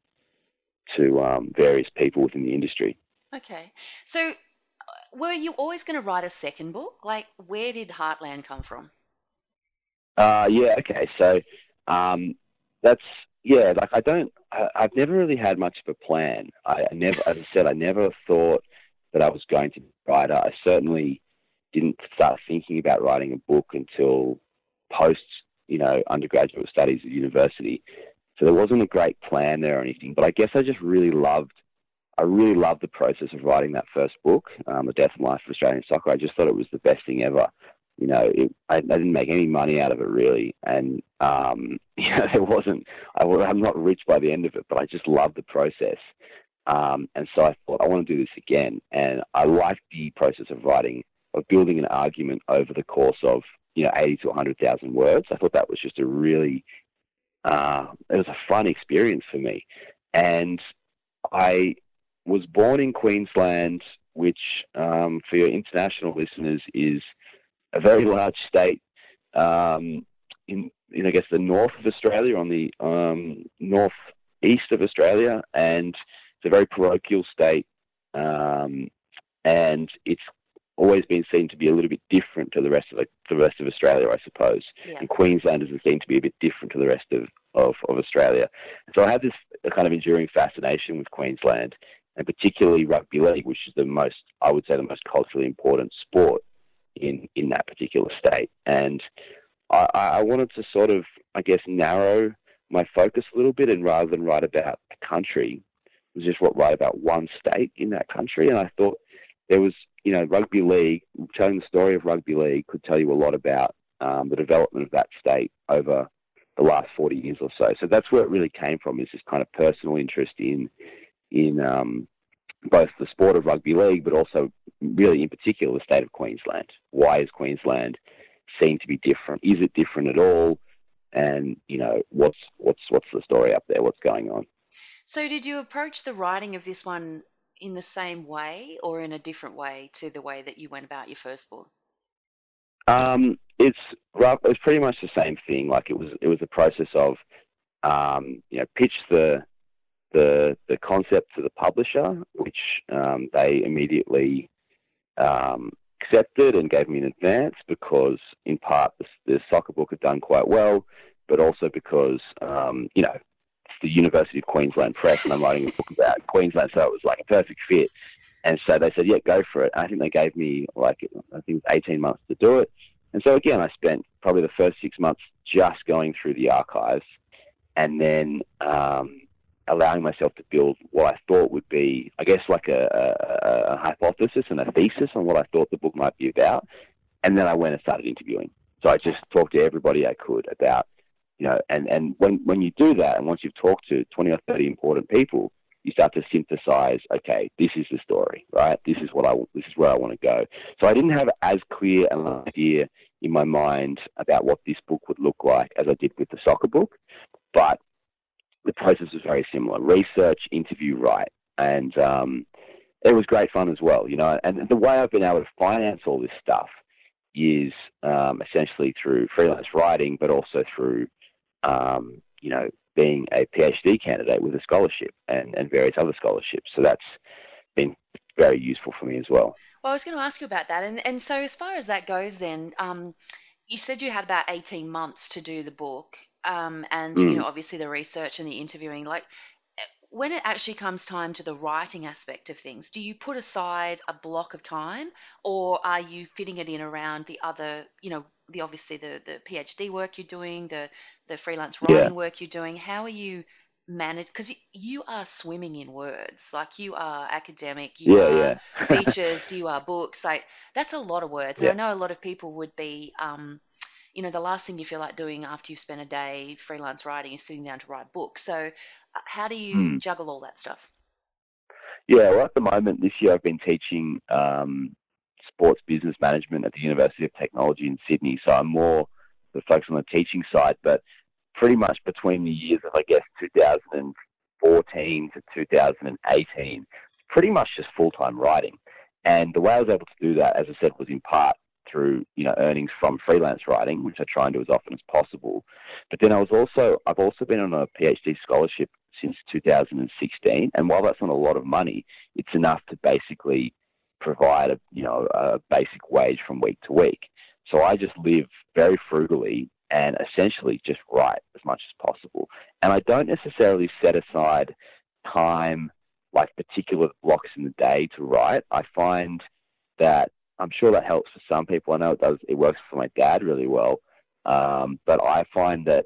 to um, various people within the industry. Okay, so uh, were you always going to write a second book? Like, where did Heartland come from? Uh, yeah, okay, so um, that's yeah. Like, I don't. I, have never really had much of a plan. I, I never, as I said, I never thought that I was going to write. I certainly didn't start thinking about writing a book until post, you know, undergraduate studies at university. So there wasn't a great plan there or anything. But I guess I just really loved, I really loved the process of writing that first book, um, The Death and Life of Australian Soccer. I just thought it was the best thing ever. You know, it, I, I, didn't make any money out of it really, and um, you know, it wasn't. I, I'm not rich by the end of it, but I just loved the process. Um, and so I thought I want to do this again, and I liked the process of writing of building an argument over the course of you know 80 to 100,000 words. I thought that was just a really uh, it was a fun experience for me, and I was born in Queensland, which um, for your international listeners is a very large state um, in, in I guess the north of Australia, on the um, north east of Australia, and it's a very parochial state, um, and it's always been seen to be a little bit different to the rest of the, the rest of Australia, I suppose. Yeah. And Queenslanders are seen to be a bit different to the rest of, of, of Australia. So I have this kind of enduring fascination with Queensland, and particularly rugby league, which is the most, I would say, the most culturally important sport in in that particular state. And I, I wanted to sort of, I guess, narrow my focus a little bit, and rather than write about a country, was just what write about one state in that country. And I thought there was, you know, rugby league, telling the story of rugby league could tell you a lot about um, the development of that state over the last 40 years or so. So that's where it really came from, is this kind of personal interest in, in um, both the sport of rugby league, but also really in particular the state of Queensland. Why is Queensland seen to be different? Is it different at all? And you know, what's what's what's the story up there? What's going on? So, did you approach the writing of this one in the same way or in a different way to the way that you went about your first book? Um, it's it's pretty much the same thing. Like it was it was a process of um, you know pitch the the the concept to the publisher, which um, they immediately um, accepted and gave me an advance because in part the, the, soccer book had done quite well, but also because um, you know the University of Queensland Press, and I'm writing a book about Queensland, so it was like a perfect fit. And so they said, "Yeah, go for it." I think they gave me like I think it was 18 months to do it. And so again, I spent probably the first six months just going through the archives, and then um, allowing myself to build what I thought would be, I guess, like a, a, a hypothesis and a thesis on what I thought the book might be about. And then I went and started interviewing. So I just talked to everybody I could about you know, and, and when, when you do that, and once you've talked to 20 or 30 important people, you start to synthesize, okay, this is the story, right? This is what I, this is where I want to go. So I didn't have as clear an idea in my mind about what this book would look like as I did with the soccer book, but the process was very similar: research, interview, write, and um, it was great fun as well. You know, and the way I've been able to finance all this stuff is um, essentially through freelance writing, but also through um, you know, being a PhD candidate with a scholarship and, and various other scholarships. So that's been very useful for me as well. Well, I was going to ask you about that, and and so as far as that goes, then um, you said you had about eighteen months to do the book, um, and mm. you know obviously the research and the interviewing. Like when it actually comes time to the writing aspect of things, do you put aside a block of time, or are you fitting it in around the other, you know, the obviously the the PhD work you're doing, the the freelance writing yeah. work you're doing? How are you manage because you are swimming in words like you are academic you yeah, are yeah. features you are books like that's a lot of words yeah. and i know a lot of people would be um, you know the last thing you feel like doing after you've spent a day freelance writing is sitting down to write books so uh, how do you hmm. juggle all that stuff yeah well at the moment this year i've been teaching um, sports business management at the university of technology in sydney so i'm more the focus on the teaching side but pretty much between the years of, I guess, 2014 to 2018, pretty much just full time writing. And the way I was able to do that, as I said, was in part through you know earnings from freelance writing, which I try and do as often as possible. But then I was also I've also been on a PhD scholarship since 2016, and while that's not a lot of money, it's enough to basically provide a you know a basic wage from week to week. So I just live very frugally and essentially just write as much as possible. And I don't necessarily set aside time, like particular blocks in the day to write. I find that I'm sure that helps for some people. I know it does. It works for my dad really well. Um, but I find that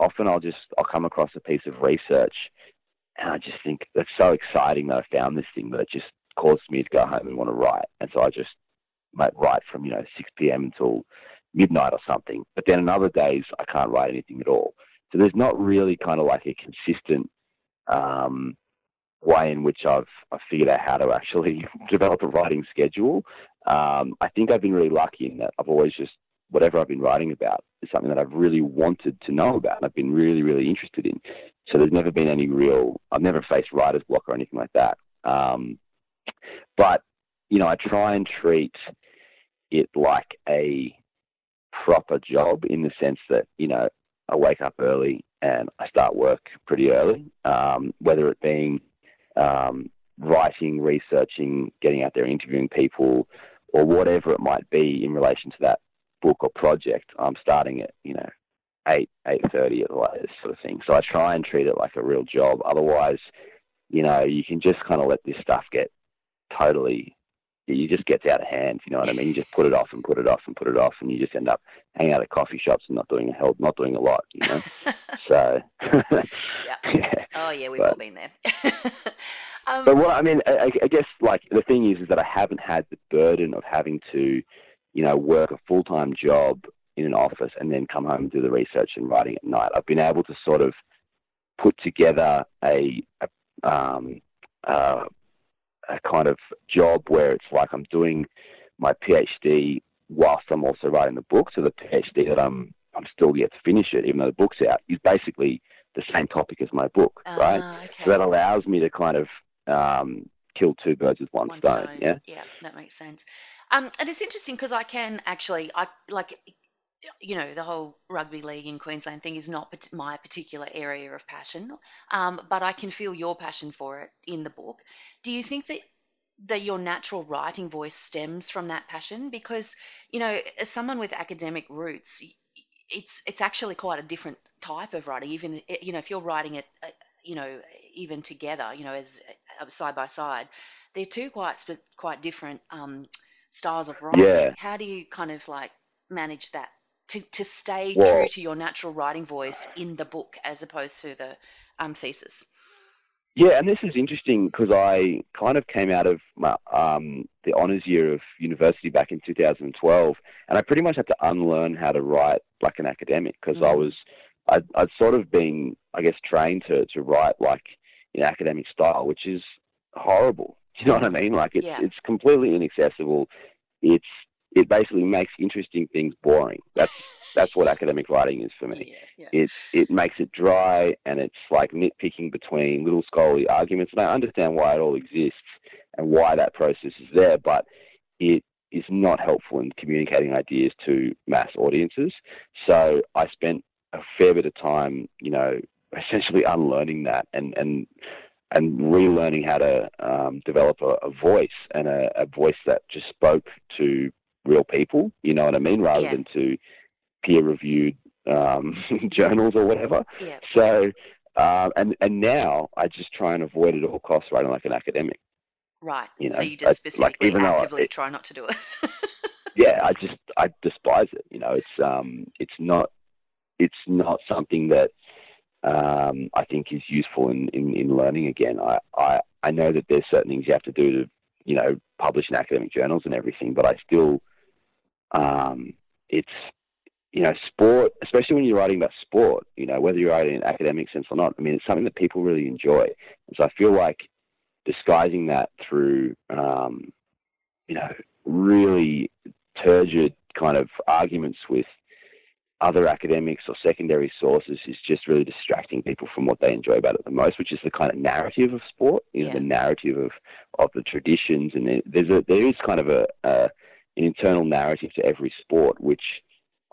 often I'll just I'll come across a piece of research, and I just think that's so exciting that I found this thing that it just causes me to go home and want to write. And so I just might write from you know 6 p.m. until midnight or something. But then on other days, I can't write anything at all. So there's not really kind of like a consistent um, way in which I've, I've figured out how to actually develop a writing schedule. Um, I think I've been really lucky in that I've always just, whatever I've been writing about is something that I've really wanted to know about and I've been really, really interested in. So there's never been any real, I've never faced writer's block or anything like that. Um, but, you know, I try and treat it like a proper job in the sense that you know I wake up early and I start work pretty early, um, whether it being um, writing, researching, getting out there, interviewing people, or whatever it might be in relation to that book or project. I'm starting at you know eight eight thirty at the latest sort of thing. So I try and treat it like a real job. Otherwise, you know, you can just kind of let this stuff get totally you just gets out of hand. You know what I mean? You just put it off and put it off and put it off, and you just end up hanging out at coffee shops and not doing a hell, not doing a lot. You know. so. yeah. yeah. Oh yeah, we've but, all been there. um, but what I mean, I, I guess like the thing is, is that I haven't had the burden of having to, you know, work a full time job in an office and then come home and do the research and writing at night. I've been able to sort of put together a, a um, uh, a kind of job where it's like I'm doing my PhD whilst I'm also writing the book. So the PhD that I'm I'm still yet to finish it, even though the book's out, is basically the same topic as my book, uh, right? Okay. So that allows me to kind of um, kill two birds with one, one stone, stone. Yeah, yeah, that makes sense. Um, and it's interesting because I can actually, I like you know, the whole rugby league in Queensland thing is not my particular area of passion, um, but I can feel your passion for it in the book. Do you think that that your natural writing voice stems from that passion? Because you know, as someone with academic roots, it's it's actually quite a different type of writing. Even you know, if you're writing it, uh, you know, even together, you know, as uh, side by side, they're two quite quite different um, styles of writing. Yeah. How do you kind of like manage that to, to stay true to your natural writing voice in the book as opposed to the um, thesis. Yeah, and this is interesting because I kind of came out of my, um, the honours year of university back in 2012, and I pretty much had to unlearn how to write like an academic because mm. I was, I'd, I'd, sort of been, I guess, trained to, to write like in academic style, which is horrible. Do you know what I mean? Like it's yeah. it's completely inaccessible. It's it basically makes interesting things boring. That's that's what academic writing is for me. Yeah, yeah. It it makes it dry and it's like nitpicking between little scholarly arguments. And I understand why it all exists and why that process is there, but it is not helpful in communicating ideas to mass audiences. So I spent a fair bit of time, you know, essentially unlearning that and and and relearning how to um, develop a, a, voice and a, a, voice that just spoke to real people. You know what I mean, rather Yeah. than to peer-reviewed um, journals or whatever. Yeah. So, um, and and now I just try and avoid it at all costs writing like an academic. Right. You so know, you I- just like, specifically I- actively it- try not to do it. yeah, I just I despise it. You know, it's um, it's not it's not something that um, I think is useful in, in, in learning. Again, I, I I know that there's certain things you have to do to you know publish in academic journals and everything, but I still um, it's you know sport, especially when you're writing about sport. You know, whether you're writing in an academic sense or not. I mean, it's something that people really enjoy, and so I feel like disguising that through um, you know really turgid kind of arguments with other academics or secondary sources is just really distracting people from what they enjoy about it the most, which is the kind of narrative of sport, you know, Yeah. the narrative of, of the traditions, and there- there's a there is kind of a, a an internal narrative to every sport, which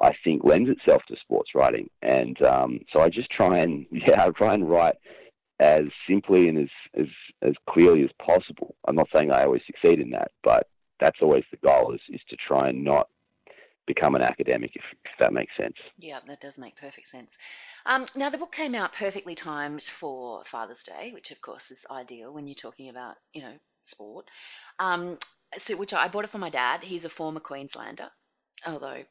I think lends itself to sports writing, and um, so I just try and yeah, I try and write as simply and as, as as clearly as possible. I'm not saying I always succeed in that, but that's always the goal is, is to try and not become an academic, if, if that makes sense. Yeah, that does make perfect sense. Um, now, the book came out perfectly timed for Father's Day, which of course is ideal when you're talking about, you know, sport. Um, so, which I, I bought it for my dad. He's a former Queenslander, although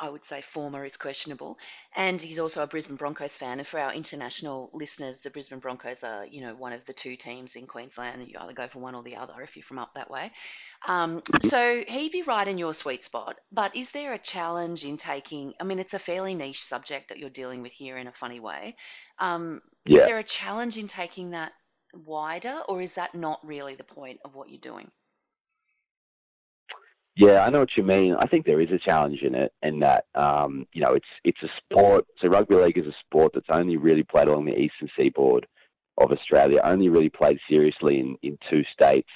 I would say former is questionable, and he's also a Brisbane Broncos fan. And for our international listeners, the Brisbane Broncos are, you know, one of the two teams in Queensland. You either go for one or the other if you're from up that way. Um, so he'd be right in your sweet spot. But is there a challenge in taking? I mean, it's a fairly niche subject that you're dealing with here in a funny way. Um, Is there a challenge in taking that wider, or is that not really the point of what you're doing? Yeah, I know what you mean. I think there is a challenge in it, in that um, you know it's it's a sport. So rugby league is a sport that's only really played along the eastern seaboard of Australia. Only really played seriously in, in two states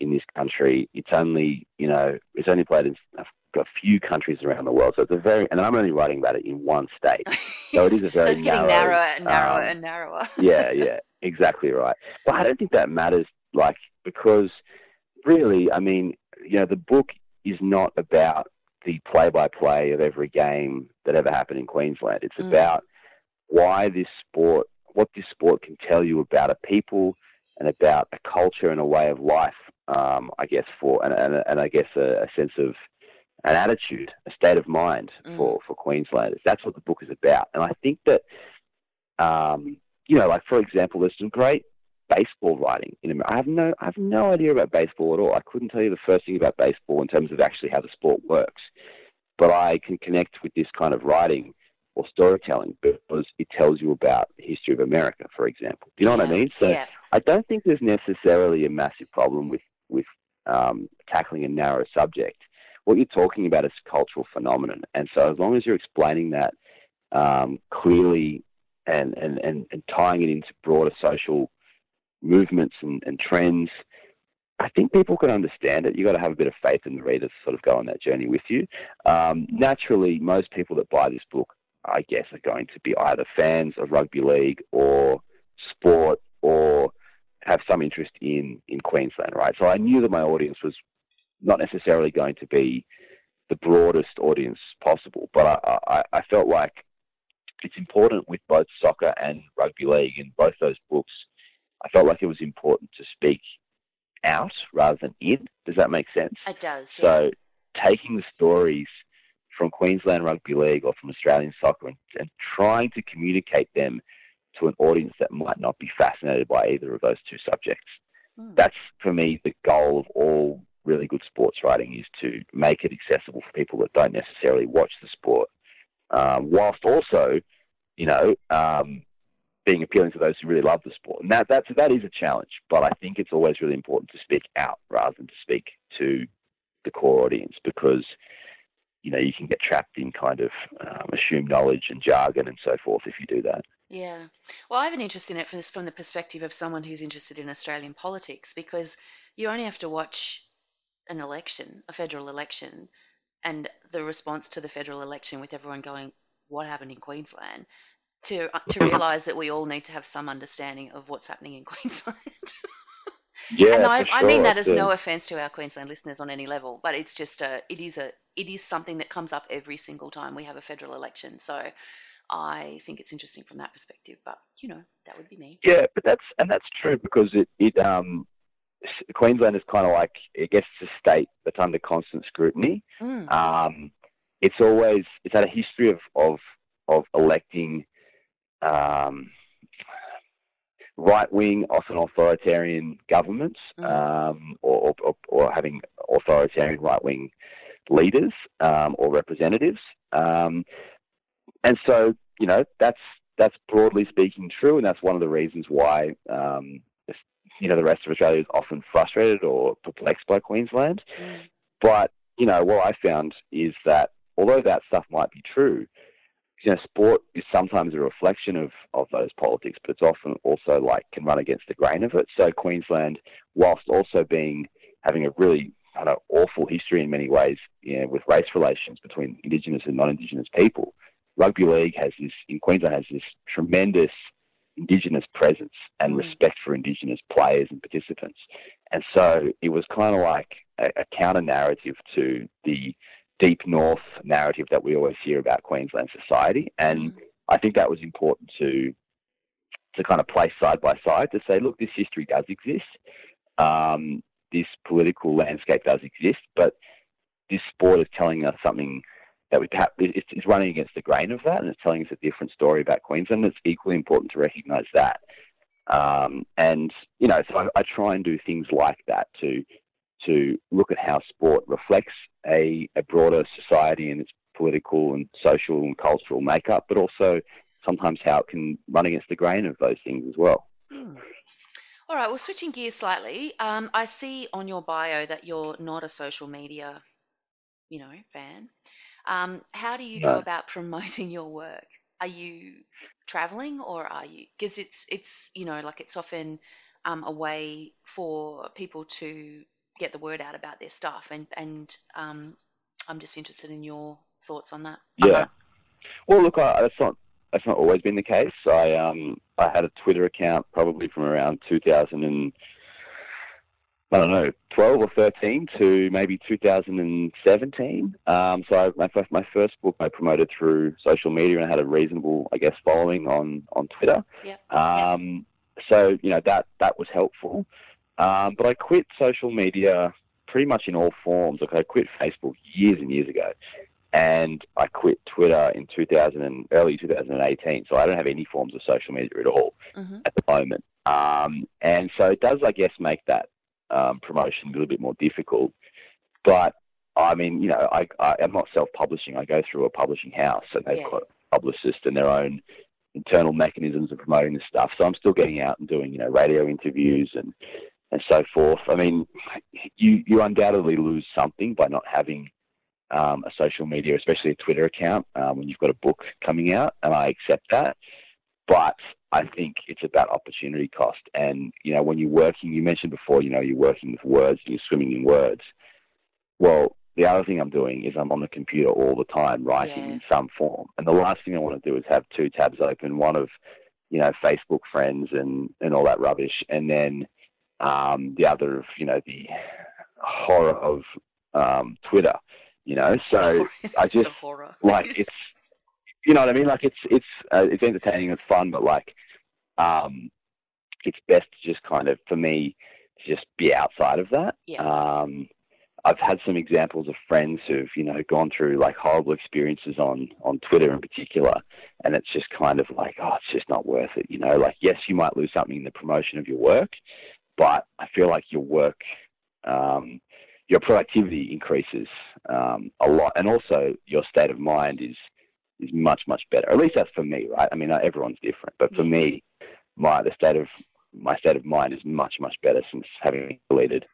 in this country. It's only you know it's only played in a, a few countries around the world. So it's a very and I'm only writing about it in one state. So it is a very so it's getting narrow, narrower and narrower um, and narrower. yeah, yeah, exactly right. But I don't think that matters, like, because really, I mean, you know, the book is not about the play-by-play of every game that ever happened in Queensland. It's Mm. about why this sport, what this sport can tell you about a people and about a culture and a way of life. Um, I guess for and and, and I guess a, a sense of an attitude, a state of mind Mm. for for Queenslanders. That's what the book is about, and I think that um, you know, like for example, there's some great baseball writing in America. I have no, I have no idea about baseball at all. I couldn't tell you the first thing about baseball in terms of actually how the sport works, but I can connect with this kind of writing or storytelling because it tells you about the history of America, for example. Do you know what I mean? So yeah. I don't think there's necessarily a massive problem with with um, tackling a narrow subject. What you're talking about is a cultural phenomenon, and so as long as you're explaining that um, clearly and, and, and, and tying it into broader social movements and, and trends, I think people can understand it. You've got to have a bit of faith in the reader to sort of go on that journey with you. Um, naturally, most people that buy this book, I guess, are going to be either fans of rugby league or sport or have some interest in, in Queensland, right? So I knew that my audience was not necessarily going to be the broadest audience possible, but I, I, I felt like it's important with both soccer and rugby league in both those books. I felt like it was important to speak out rather than in. Does that make sense? It does. yeah. So taking the stories from Queensland Rugby League or from Australian soccer and, and trying to communicate them to an audience that might not be fascinated by either of those two subjects. Hmm. That's for me the goal of all really good sports writing is to make it accessible for people that don't necessarily watch the sport, um, whilst also, you know, um, being appealing to those who really love the sport. And that that's that is a challenge, but I think it's always really important to speak out rather than to speak to the core audience because you know you can get trapped in kind of um, assumed knowledge and jargon and so forth if you do that. Yeah. Well, I have an interest in it from, this, from the perspective of someone who's interested in Australian politics because you only have to watch an election, a federal election, and the response to the federal election with everyone going, What happened in Queensland? To uh, to realise that we all need to have some understanding of what's happening in Queensland. Yeah, and I, for I mean sure. that as no offence to our Queensland listeners on any level, but it's just a it is a it is something that comes up every single time we have a federal election. So I think it's interesting from that perspective. But you know, that would be me. Yeah, but that's and that's true because it it um Queensland is kind of like I guess it's a state that's under constant scrutiny. Mm. Um, it's always it's had a history of of of electing um, right wing, often authoritarian governments, Mm. um, or, or or having authoritarian right wing leaders um, or representatives. Um, and so you know that's that's broadly speaking true, and that's one of the reasons why um, you know the rest of Australia is often frustrated or perplexed by Queensland. Mm. But you know what I found is that although that stuff might be true, you know sport is sometimes a reflection of of those politics, but it's often also like can run against the grain of it. So Queensland, whilst also being having a really kind of awful history in many ways, you know, with race relations between Indigenous and non-Indigenous people, rugby league has this in Queensland has this tremendous Indigenous presence and Mm. respect for Indigenous players and participants, and so it was kind of like a, a counter narrative to the deep north narrative that we always hear about Queensland society, and Mm. I think that was important to to kind of place side by side to say, look, this history does exist, um, this political landscape does exist, but this sport is telling us something that we perhaps it's, it's running against the grain of that, and it's telling us a different story about Queensland. It's equally important to recognise that, um, and you know, so I, I try and do things like that to to look at how sport reflects a, a broader society and its political and social and cultural makeup, but also sometimes how it can run against the grain of those things as well. Hmm. All right, well, switching gears slightly, um, I see on your bio that you're not a social media, you know, fan. Um, how do you go about promoting your work? Are you traveling or are you? Because it's it's you know like it's often um, a way for people to get the word out about their stuff, and and um, I'm just interested in your thoughts on that. Yeah. Well, look, I, that's not that's not always been the case. I um I had a Twitter account probably from around 2000 and I don't know 12 or 13 to maybe 2017. Um, so I, my first my first book I promoted through social media and I had a reasonable I guess following on on Twitter. Yep. Um, so you know that that was helpful. Um, but I quit social media pretty much in all forms. Like I quit Facebook years and years ago and I quit Twitter in 2000 and early 2018. So I don't have any forms of social media at all hmm at the moment. Um, and so it does, I guess, make that um, promotion a little bit more difficult. But I mean, you know, I, I am not self-publishing. I go through a publishing house, and they've Yeah. got publicists and their own internal mechanisms of promoting the stuff. So I'm still getting out and doing, you know, radio interviews and and so forth. I mean, you you undoubtedly lose something by not having um, a social media, especially a Twitter account, um, when you've got a book coming out, and I accept that. But I think it's about opportunity cost. And, you know, when you're working, you mentioned before, you know, you're working with words and you're swimming in words. Well, the other thing I'm doing is I'm on the computer all the time writing Yeah. in some form. And the last thing I want to do is have two tabs open, one of, you know, Facebook friends and, and all that rubbish, and then um, the other of, you know, the horror of um, Twitter, you know. So I just, like it's you know what I mean like it's it's uh, it's entertaining it's fun but like um it's best to just kind of for me to just be outside of that Yeah. um I've had some examples of friends who've you know gone through like horrible experiences on on Twitter in particular and it's just kind of like oh it's just not worth it you know like yes you might lose something in the promotion of your work but I feel like your work um your productivity increases um, a lot, and also your state of mind is is much much better. At least that's for me, right? I mean, everyone's different, but for me, my the state of my state of mind is much much better since having deleted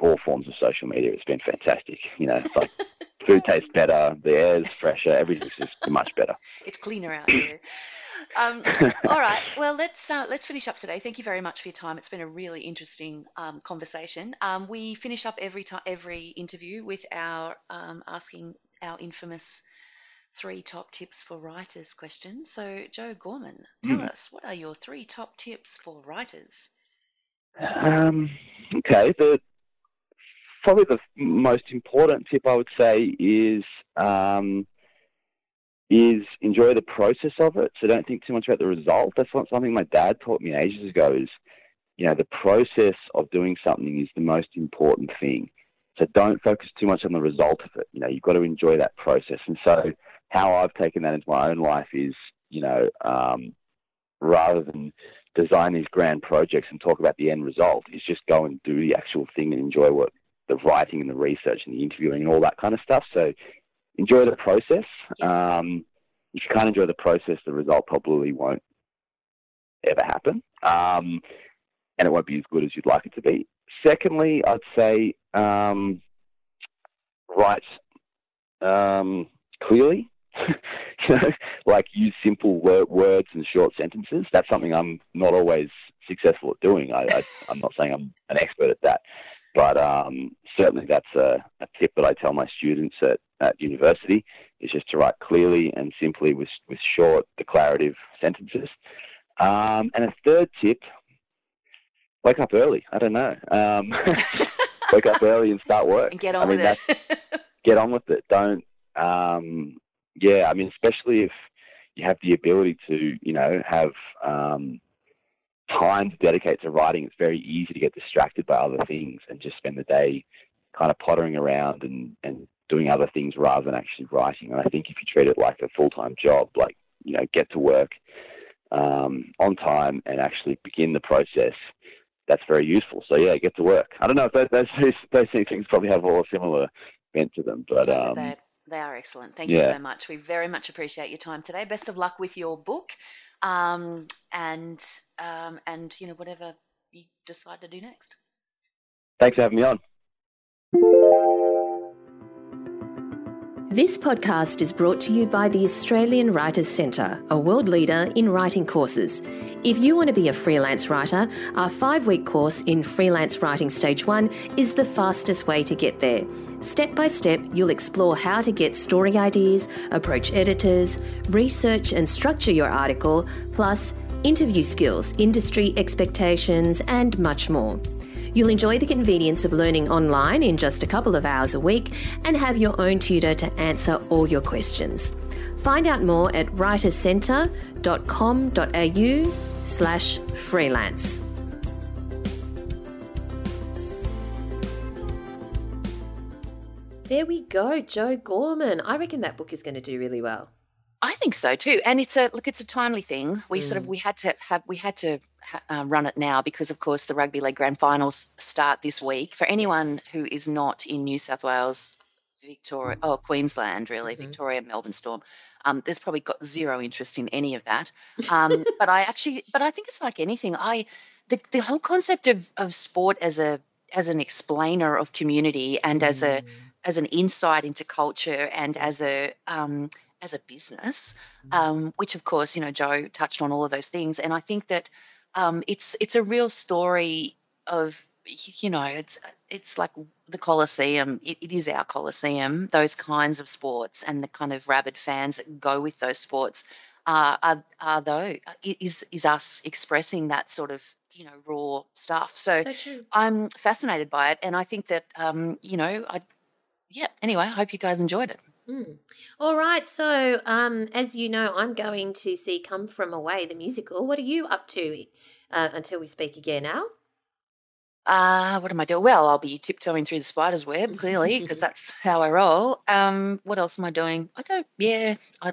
all forms of social media. It's been fantastic. You know, like food tastes better, the air's fresher, everything's just much better. It's cleaner out here. Um, all right. Well, let's uh, let's finish up today. Thank you very much for your time. It's been a really interesting um, conversation. Um, we finish up every time every interview with our um, asking our infamous three top tips for writers question. So, Joe Gorman, tell Mm. us what are your three top tips for writers? Um, okay, the probably the most important tip I would say is um, is enjoy the process of it. So don't think too much about the result. That's not something my dad taught me ages ago. Is you know the process of doing something is the most important thing. So don't focus too much on the result of it. You know you've got to enjoy that process. And so how I've taken that into my own life is you know um, rather than design these grand projects and talk about the end result is just go and do the actual thing and enjoy what the writing and the research and the interviewing and all that kind of stuff. So enjoy the process. Um, if you can't enjoy the process, the result probably won't ever happen, um, and it won't be as good as you'd like it to be. Secondly, I'd say um, write um, clearly. you know, like use simple wor- words and short sentences. That's something I'm not always successful at doing. I, I, I'm not saying I'm an expert at that, but um, certainly that's a, a tip that I tell my students at, at university is just to write clearly and simply with, with short, declarative sentences. Um, and a third tip, wake up early. I don't know. Um, wake up early and start work. And get on I mean, with it. get on with it. Don't, um, yeah, I mean, especially if you have the ability to, you know, have um, time to dedicate to writing, it's very easy to get distracted by other things and just spend the day kind of pottering around and, and doing other things rather than actually writing. And I think if you treat it like a full time job, like, you know, get to work um, on time and actually begin the process, that's very useful. So, yeah, get to work. I don't know if those, those, those two things probably have all a similar bent to them, but Yeah, um, they, they are excellent. Thank you so much. We very much appreciate your time today. Best of luck with your book, um, and um, and you know whatever you decide to do next. thanks for having me on. This podcast is brought to you by the Australian Writers Centre, a world leader in writing courses. If you want to be a freelance writer, our five week course in Freelance Writing Stage 1 is the fastest way to get there. Step by step, you'll explore how to get story ideas, approach editors, research and structure your article, plus interview skills, industry expectations, and much more. You'll enjoy the convenience of learning online in just a couple of hours a week and have your own tutor to answer all your questions. Find out more at writerscentre.com.au slash freelance. There we go, Joe Gorman. I reckon that book is going to do really well. I think so too, and it's a look. It's a timely thing. We sort of Mm. we had to have we had to ha- uh, run it now because, of course, the rugby league grand finals start this week. For anyone Yes. who is not in New South Wales, Victoria, oh Queensland, really, Mhm. Victoria, Melbourne Storm, um, there's probably got zero interest in any of that. Um, but I actually, but I think it's like anything. I the the whole concept of of sport as a as an explainer of community and as a Mm. as an insight into culture and as a um, as a business, Mm. um, which of course you know Joe touched on all of those things, and I think that um, it's it's a real story of you know it's it's like the Colosseum. It, it is our Colosseum. Those kinds of sports and the kind of rabid fans that go with those sports are are, are though is is us expressing that sort of you know raw stuff. So. So. I'm fascinated by it, and I think that um, you know, I yeah. Anyway, I hope you guys enjoyed it. Mm. All right. So, um, as you know, I'm going to see Come From Away, the musical. What are you up to uh, until we speak again, Al? Uh, what am I doing? Well, I'll be tiptoeing through the spider's web, clearly, because that's how I roll. Um, what else am I doing? I don't. Yeah, I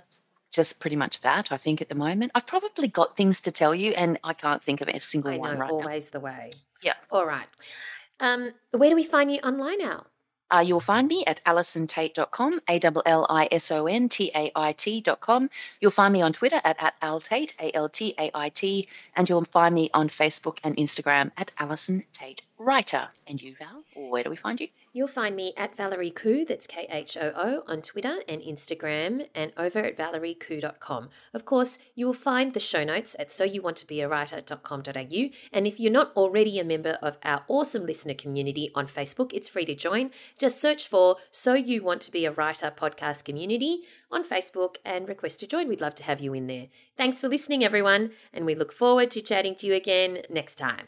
just pretty much that. I think at the moment, I've probably got things to tell you, and I can't think of a single I know, one right now. always the way. Yeah. All right. Um, where do we find you online, Al? Uh, you'll find me at allisontait.com, A L L I S O N T A I T.com. You'll find me on Twitter at, at altait, A L T A I T, and you'll find me on Facebook and Instagram at Allison Tait writer. And you, Val, where do we find you? You'll find me at Valerie Khoo, that's K H O O, on Twitter and Instagram, and over at valeriekhoo.com. Of course, you will find the show notes at soyouwanttobeawriter.com.au. And if you're not already a member of our awesome listener community on Facebook, it's free to join. Just search for So You Want to Be a Writer podcast community on Facebook and request to join. We'd love to have you in there. Thanks for listening, everyone, and we look forward to chatting to you again next time.